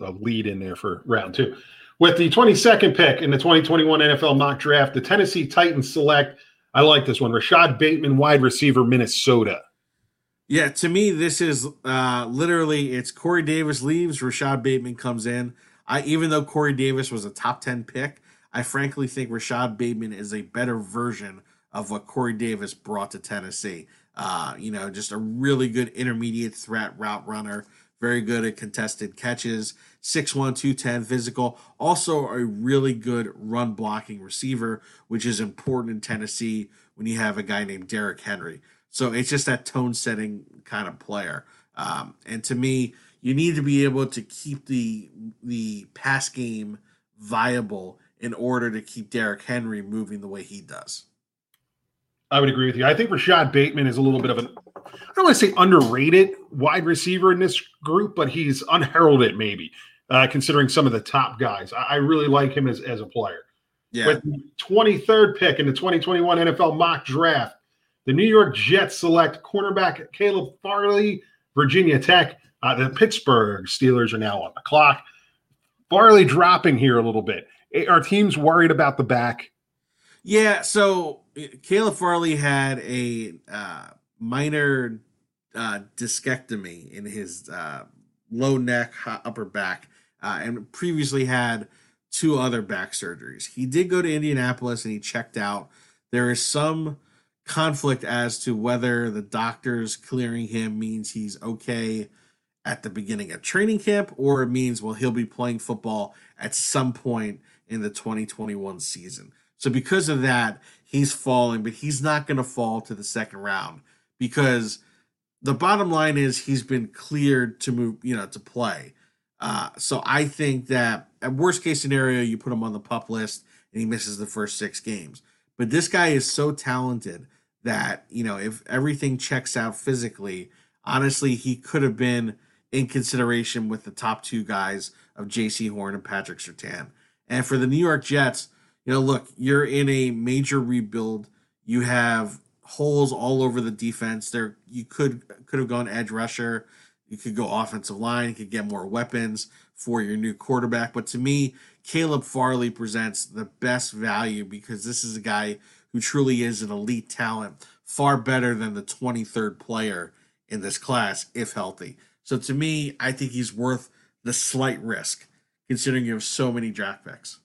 a lead in there for round two. With the 22nd pick in the 2021 NFL mock draft, the Tennessee Titans select, I like this one, Rashod Bateman, wide receiver, Minnesota. Yeah, to me, this is uh, literally it's Corey Davis leaves, Rashod Bateman comes in. I even though Corey Davis was a top 10 pick, I frankly think Rashod Bateman is a better version of what Corey Davis brought to Tennessee. Uh, you know, just a really good intermediate threat route runner, very good at contested catches, 6'1, 210 physical, also a really good run blocking receiver, which is important in Tennessee when you have a guy named Derrick Henry. So it's just that tone setting kind of player. Um, and to me, you need to be able to keep the the pass game viable in order to keep Derrick Henry moving the way he does. I would agree with you. I think Rashod Bateman is a little bit of an, I don't want to say underrated wide receiver in this group, but he's unheralded maybe, uh, considering some of the top guys. I, I really like him as, as a player. Yeah. With the 23rd pick in the 2021 NFL mock draft, the New York Jets select cornerback Caleb Farley, Virginia Tech. Uh, the Pittsburgh Steelers are now on the clock. Farley dropping here a little bit. Are teams worried about the back? Yeah, so Caleb Farley had a uh, minor uh, discectomy in his uh, low neck, upper back, uh, and previously had two other back surgeries. He did go to Indianapolis and he checked out. There is some conflict as to whether the doctors clearing him means he's okay at the beginning of training camp or it means well he'll be playing football at some point in the 2021 season. So because of that, he's falling, but he's not going to fall to the second round because the bottom line is he's been cleared to move, you know, to play. Uh, so I think that at worst case scenario, you put him on the pup list and he misses the first six games. But this guy is so talented that you know if everything checks out physically, honestly, he could have been in consideration with the top two guys of Jaycee Horn and Patrick Surtain. And for the New York Jets, you know, look, you're in a major rebuild. You have holes all over the defense. There, you could could have gone edge rusher. You could go offensive line. You could get more weapons for your new quarterback. But to me, Caleb Farley presents the best value because this is a guy who truly is an elite talent, far better than the 23rd player in this class if healthy. So to me, I think he's worth the slight risk considering you have so many draft picks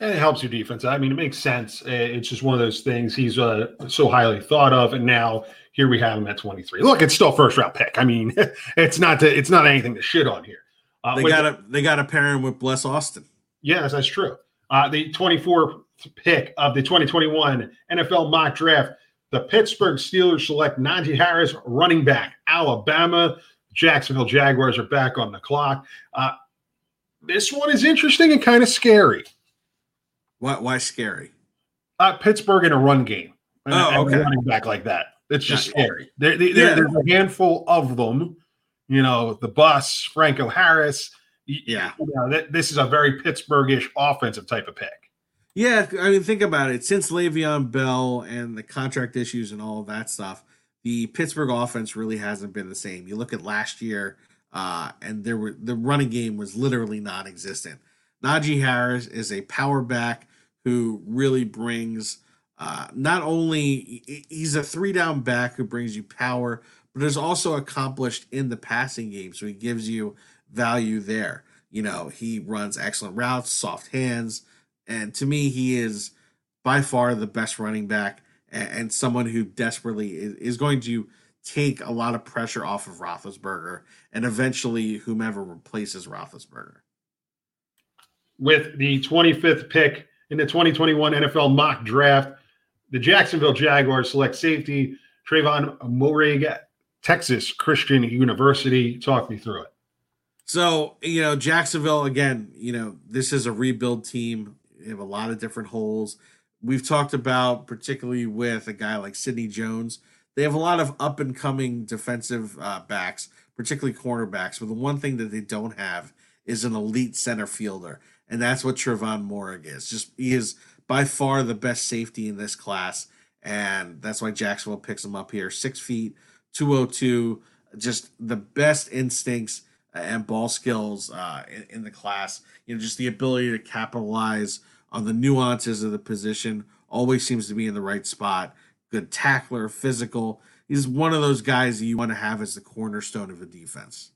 and it helps your defense. I mean, it makes sense. It's just one of those things. He's uh, so highly thought of, and now here we have him at 23. Look, it's still first round pick. I mean, it's not to, it's not anything to shit on here. Uh, they got a they got to pair him with Bless Austin. Yes, that's true. Uh, the 24th pick of the 2021 NFL mock draft, the Pittsburgh Steelers select Najee Harris, running back, Alabama. Jacksonville Jaguars are back on the clock. Uh, this one is interesting and kind of scary. Why? Why scary? Uh, Pittsburgh in a run game. And, oh, okay. running back like that. It's just yeah. scary. There, there, yeah. There's a handful of them. You know, the bus, Franco Harris. Yeah. You know, this is a very Pittsburghish offensive type of pick. Yeah, I mean, think about it. Since Le'Veon Bell and the contract issues and all of that stuff, the Pittsburgh offense really hasn't been the same. You look at last year, uh, and there were the running game was literally non-existent. Najee Harris is a power back who really brings uh, not only he's a three down back who brings you power, but is also accomplished in the passing game. So he gives you value there. You know, he runs excellent routes, soft hands, and to me, he is by far the best running back and, and someone who desperately is, is, going to take a lot of pressure off of Roethlisberger and eventually whomever replaces Roethlisberger. With the 25th pick in the 2021 NFL mock draft, the Jacksonville Jaguars select safety Trevon Moehrig, Texas Christian University. Talk me through it. So, you know, Jacksonville, again, you know, this is a rebuild team. They have a lot of different holes. We've talked about, particularly with a guy like Sidney Jones, they have a lot of up and coming defensive uh, backs, particularly cornerbacks. But the one thing that they don't have is an elite center fielder and that's what Trevon Moehrig is. Just he is by far the best safety in this class, and that's why Jacksonville picks him up here. Six feet, two oh two, just the best instincts and ball skills uh, in, in the class. You know, just the ability to capitalize on the nuances of the position. Always seems to be in the right spot. Good tackler, physical. He's one of those guys that you want to have as the cornerstone of a defense.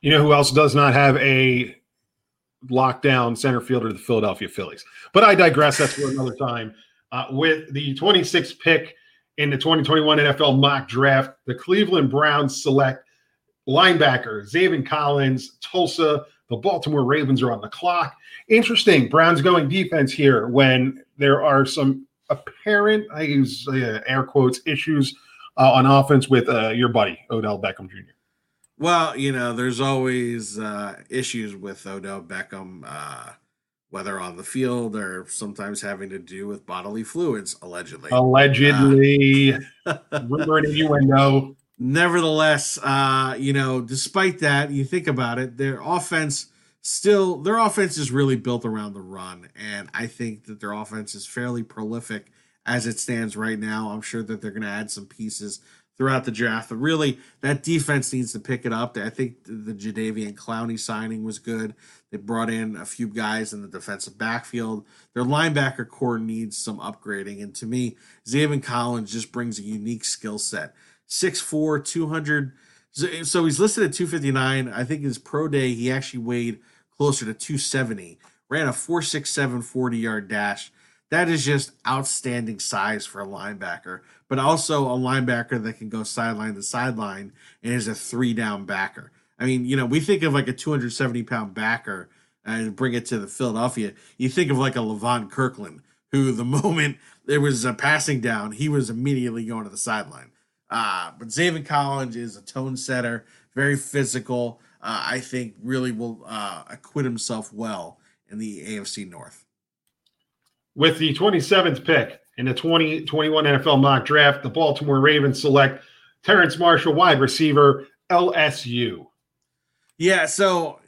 You know who else does not have a lockdown center fielder to the Philadelphia Phillies. But I digress. That's for another time. Uh, with the 26th pick in the 2021 NFL mock draft, the Cleveland Browns select linebacker Zaven Collins, Tulsa. The Baltimore Ravens are on the clock. Interesting. Browns going defense here when there are some apparent, I use uh, air quotes, issues uh, on offense with uh, your buddy, Odell Beckham Jr. Well, you know, there's always uh, issues with Odell Beckham. Uh, whether on the field or sometimes having to do with bodily fluids, allegedly. Allegedly, uh, rumor and innuendo. Nevertheless, uh, you know, despite that, you think about it, their offense still their offense is really built around the run, and I think that their offense is fairly prolific as it stands right now. I'm sure that they're going to add some pieces throughout the draft. But really, that defense needs to pick it up. I think the, Jadeveon Clowney signing was good. They brought in a few guys in the defensive backfield. Their linebacker corps needs some upgrading. And to me, Zaven Collins just brings a unique skill set. 6'4, 200. So he's listed at 259. I think his pro day, he actually weighed closer to 270. Ran a 4.67 40 yard dash. That is just outstanding size for a linebacker but also a linebacker that can go sideline to sideline and is a three down backer. I mean, you know, we think of like a 270 pound backer and bring it to the Philadelphia. You think of like a Levon Kirkland, who the moment there was a passing down, he was immediately going to the sideline. Uh, but Zaven Collins is a tone setter, very physical. Uh, I think really will uh, acquit himself well in the AFC North. With the 27th pick, in the 2021 NFL mock draft, the Baltimore Ravens select Terrace Marshall, wide receiver, LSU. Yeah, so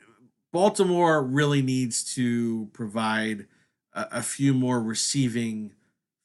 Baltimore really needs to provide a, a few more receiving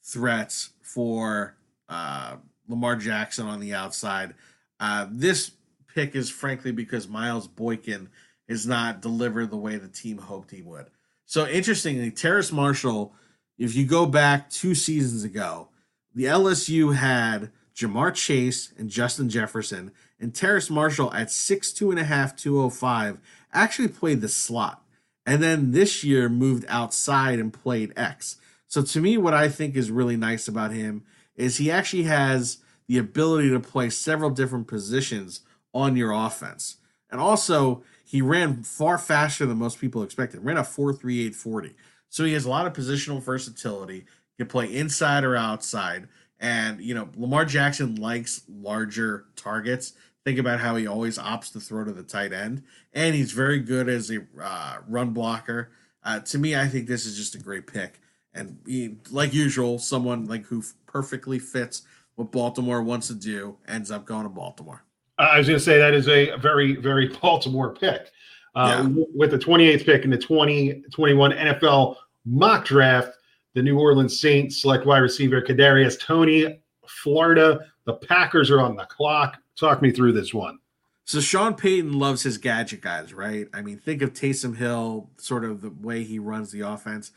threats for uh, Lamar Jackson on the outside. Uh, this pick is frankly because Miles Boykin is not delivered the way the team hoped he would. So interestingly, Terrace Marshall if you go back two seasons ago, the LSU had Ja'Marr Chase and Justin Jefferson, and Terrace Marshall at 6'2 and a half, 205, actually played the slot. And then this year moved outside and played X. So to me, what I think is really nice about him is he actually has the ability to play several different positions on your offense. And also, he ran far faster than most people expected. Ran a 4.38 40. So he has a lot of positional versatility, can play inside or outside. And, you know, Lamar Jackson likes larger targets. Think about how he always opts to throw to the tight end. And he's very good as a uh, run blocker. Uh, to me, I think this is just a great pick. And he, like usual, someone like who perfectly fits what Baltimore wants to do ends up going to Baltimore. I was going to say that is a very, very Baltimore pick. Uh, yeah. With the 28th pick in the 2021 NFL mock draft, the New Orleans Saints select wide receiver Kadarius Toney, Florida. The Packers are on the clock. Talk me through this one. So Sean Payton loves his gadget guys, right? I mean, think of Taysom Hill, sort of the way he runs the offense.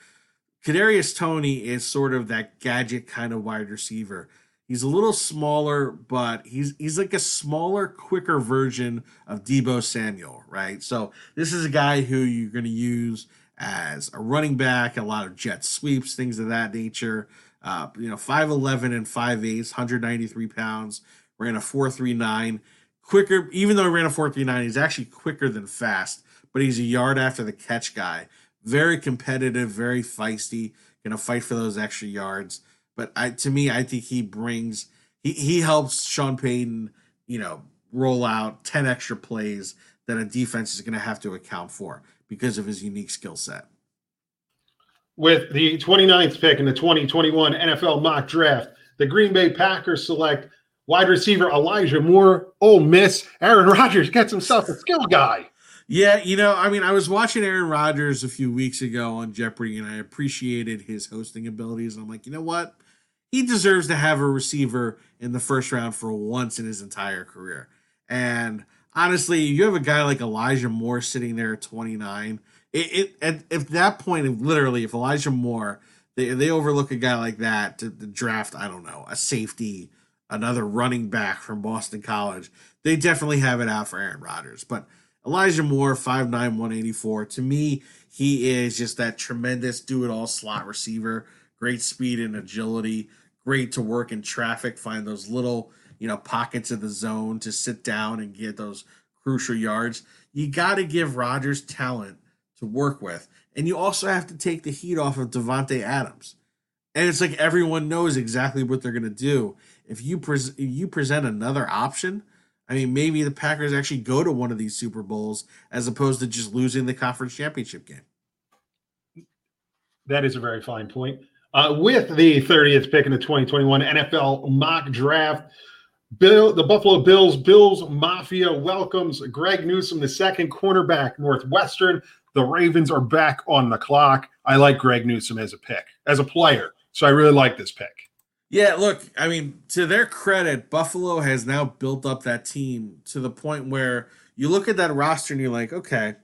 Kadarius Toney is sort of that gadget kind of wide receiver. He's a little smaller, but he's he's like a smaller, quicker version of Deebo Samuel, right? So this is a guy who you're going to use as a running back, a lot of jet sweeps, things of that nature. Uh, you know, 5'11 and five 5'8, 193 pounds, ran a 4'39. Quicker, even though he ran a 4'39, he's actually quicker than fast, but he's a yard after the catch guy. Very competitive, very feisty, gonna fight for those extra yards. But I, to me, I think he brings he he helps Sean Payton, you know, roll out ten extra plays that a defense is going to have to account for because of his unique skill set. With the 29th pick in the 2021 NFL mock draft, the Green Bay Packers select wide receiver Elijah Moore. Ole Miss. Aaron Rodgers gets himself a skill guy. Yeah, you know, I mean, I was watching Aaron Rodgers a few weeks ago on Jeopardy, and I appreciated his hosting abilities. I'm like, you know what? He deserves to have a receiver in the first round for once in his entire career. And honestly, you have a guy like Elijah Moore sitting there at 29. It, it at, at that point, literally, if Elijah Moore they, they overlook a guy like that to, to draft, I don't know, a safety, another running back from Boston College, they definitely have it out for Aaron Rodgers. But Elijah Moore, 5'9, 184. To me, he is just that tremendous do it all slot receiver, great speed and agility great to work in traffic, find those little, you know, pockets of the zone to sit down and get those crucial yards. You got to give Rodgers talent to work with. And you also have to take the heat off of Davante Adams. And it's like everyone knows exactly what they're going to do. If you if you present another option, I mean, maybe the Packers actually go to one of these Super Bowls as opposed to just losing the conference championship game. That is a very fine point. Uh, with the 30th pick in the 2021 NFL mock draft, Bill, the Buffalo Bills, Bills Mafia welcomes Greg Newsome, the second cornerback, Northwestern. The Ravens are back on the clock. I like Greg Newsome as a pick, as a player. So I really like this pick. Yeah, look, I mean, to their credit, Buffalo has now built up that team to the point where you look at that roster and you're like, okay,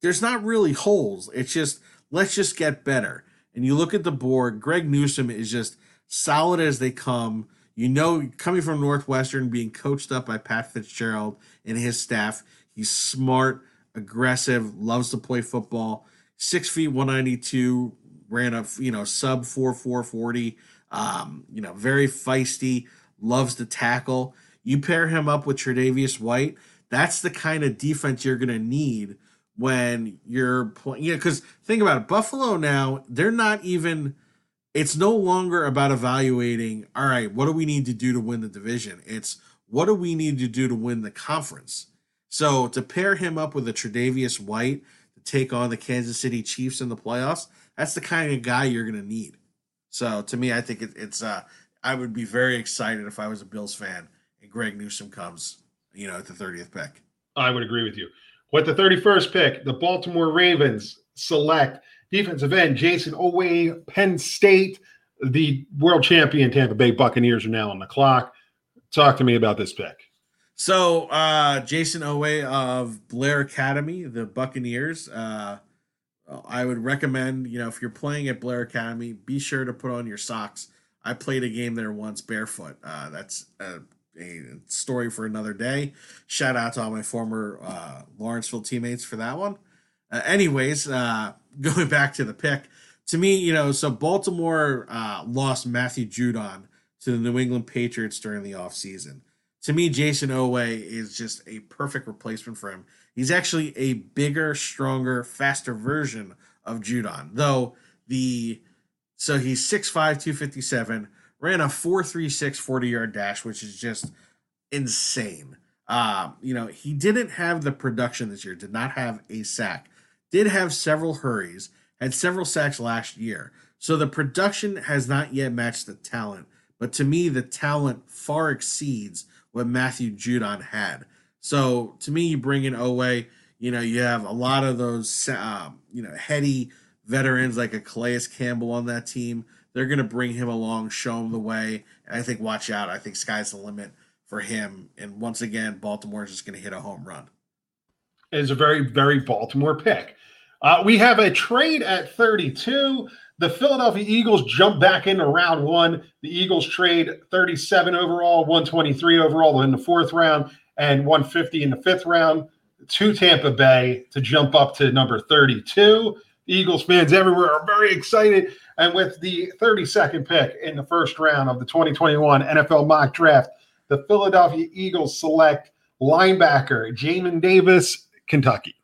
there's not really holes. It's just let's just get better. And you look at the board, Greg Newsome is just solid as they come. You know, coming from Northwestern, being coached up by Pat Fitzgerald and his staff, he's smart, aggressive, loves to play football. Six feet, 192, ran a, you know, sub 4 440. Um, you know, very feisty, loves to tackle. You pair him up with Tre'Davious White, that's the kind of defense you're going to need when you're playing. Yeah, because think about it, Buffalo now they're not even. It's no longer about evaluating. All right, what do we need to do to win the division? It's what do we need to do to win the conference. So to pair him up with a Tre'Davious White to take on the Kansas City Chiefs in the playoffs, that's the kind of guy you're going to need. So to me, I think it, it's. uh I would be very excited if I was a Bills fan and Greg Newsome comes, you know, at the 30th pick. I would agree with you. With the 31st pick, the Baltimore Ravens select defensive end Jayson Oweh, Penn State. The world champion Tampa Bay Buccaneers are now on the clock. Talk to me about this pick. So, uh, Jayson Oweh of Blair Academy, the Buccaneers. Uh, I would recommend, you know, if you're playing at Blair Academy, be sure to put on your socks. I played a game there once barefoot. Uh, that's a a story for another day. Shout out to all my former uh, Lawrenceville teammates for that one. Uh, anyways, uh, going back to the pick, to me, you know, so Baltimore uh, lost Matthew Judon to the New England Patriots during the offseason. To me, Jayson Oweh is just a perfect replacement for him. He's actually a bigger, stronger, faster version of Judon, though the so he's 6'5, 257 ran a 436 40 yard dash, which is just insane. Um, you know, he didn't have the production this year, did not have a sack, did have several hurries, had several sacks last year. So the production has not yet matched the talent. But to me, the talent far exceeds what Matthew Judon had. So to me, you bring in Oweh, you know, you have a lot of those, um, you know, heady veterans like a Calais Campbell on that team they're going to bring him along, show him the way. And I think, watch out. I think sky's the limit for him. And once again, Baltimore is just going to hit a home run. It is a very, very Baltimore pick. Uh, we have a trade at 32. The Philadelphia Eagles jump back into round one. The Eagles trade 37 overall, 123 overall in the fourth round, and 150 in the fifth round to Tampa Bay to jump up to number 32. The Eagles fans everywhere are very excited. And with the 32nd pick in the first round of the 2021 NFL mock draft, the Philadelphia Eagles select linebacker Jamin Davis, Kentucky.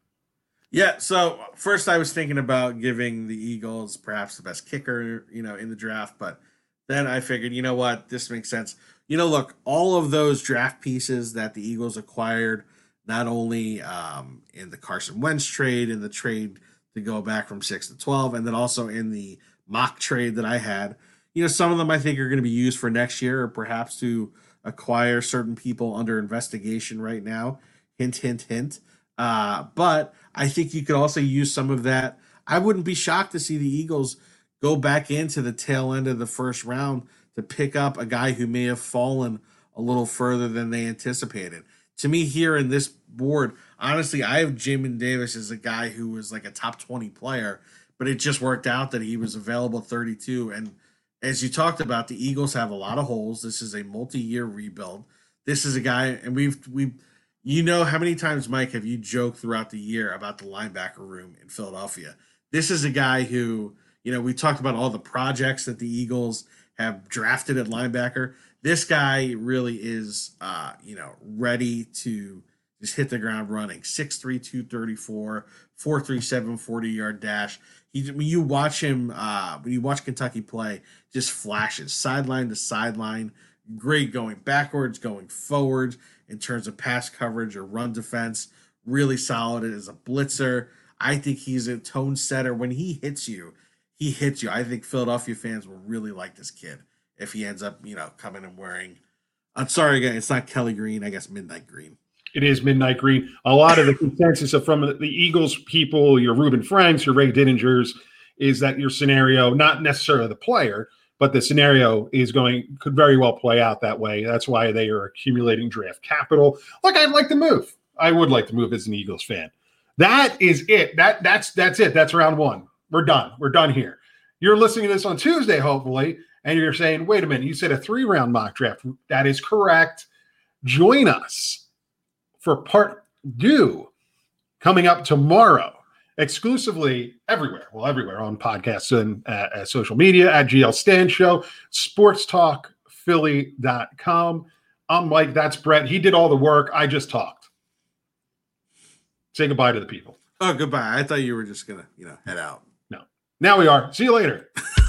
Yeah, so first I was thinking about giving the Eagles perhaps the best kicker, you know, in the draft, but then I figured, you know what, this makes sense. You know, look, all of those draft pieces that the Eagles acquired, not only um, in the Carson Wentz trade, in the trade to go back from six to twelve, and then also in the mock trade that I had. You know, some of them I think are going to be used for next year or perhaps to acquire certain people under investigation right now. Hint, hint, hint. Uh, but I think you could also use some of that. I wouldn't be shocked to see the Eagles go back into the tail end of the first round to pick up a guy who may have fallen a little further than they anticipated. To me, here in this board, honestly, I have Jamin Davis as a guy who was like a top 20 player but it just worked out that he was available 32. And as you talked about, the Eagles have a lot of holes. This is a multi-year rebuild. This is a guy, and we've we, you know, how many times, Mike, have you joked throughout the year about the linebacker room in Philadelphia? This is a guy who, you know, we talked about all the projects that the Eagles have drafted at linebacker. This guy really is, uh, you know, ready to just hit the ground running. 6'3", 234, 437, 40 yard dash. He when you watch him uh, when you watch Kentucky play, just flashes sideline to sideline. Great going backwards, going forwards in terms of pass coverage or run defense. Really solid as a blitzer. I think he's a tone setter when he hits you. he hits you. I think Philadelphia fans will really like this kid if he ends up, you know, coming and wearing. I'm sorry, again, it's not Kelly Green. I guess Midnight Green. It is Midnight Green. A lot of the consensus of from the Eagles people, your Reuben Franks, your Ray Didingers, is that your scenario, not necessarily the player, but the scenario is going could very well play out that way. That's why they are accumulating draft capital. Look, I'd like to move. I would like to move as an Eagles fan. That is it. That that's that's it. That's round one. We're done. We're done here. You're listening to this on Tuesday, hopefully, and you're saying, wait a minute, you said a three round mock draft. That is correct. Join us for part two coming up tomorrow exclusively everywhere. Well, everywhere on podcasts and uh, uh, social media at GL Stand Show, sportstalkphilly.com. I'm Mike. That's Brett. He did all the work. I just talked. Say goodbye to the people. Oh, goodbye. I thought you were just going to, you know, head out. No. Now we are. See you later.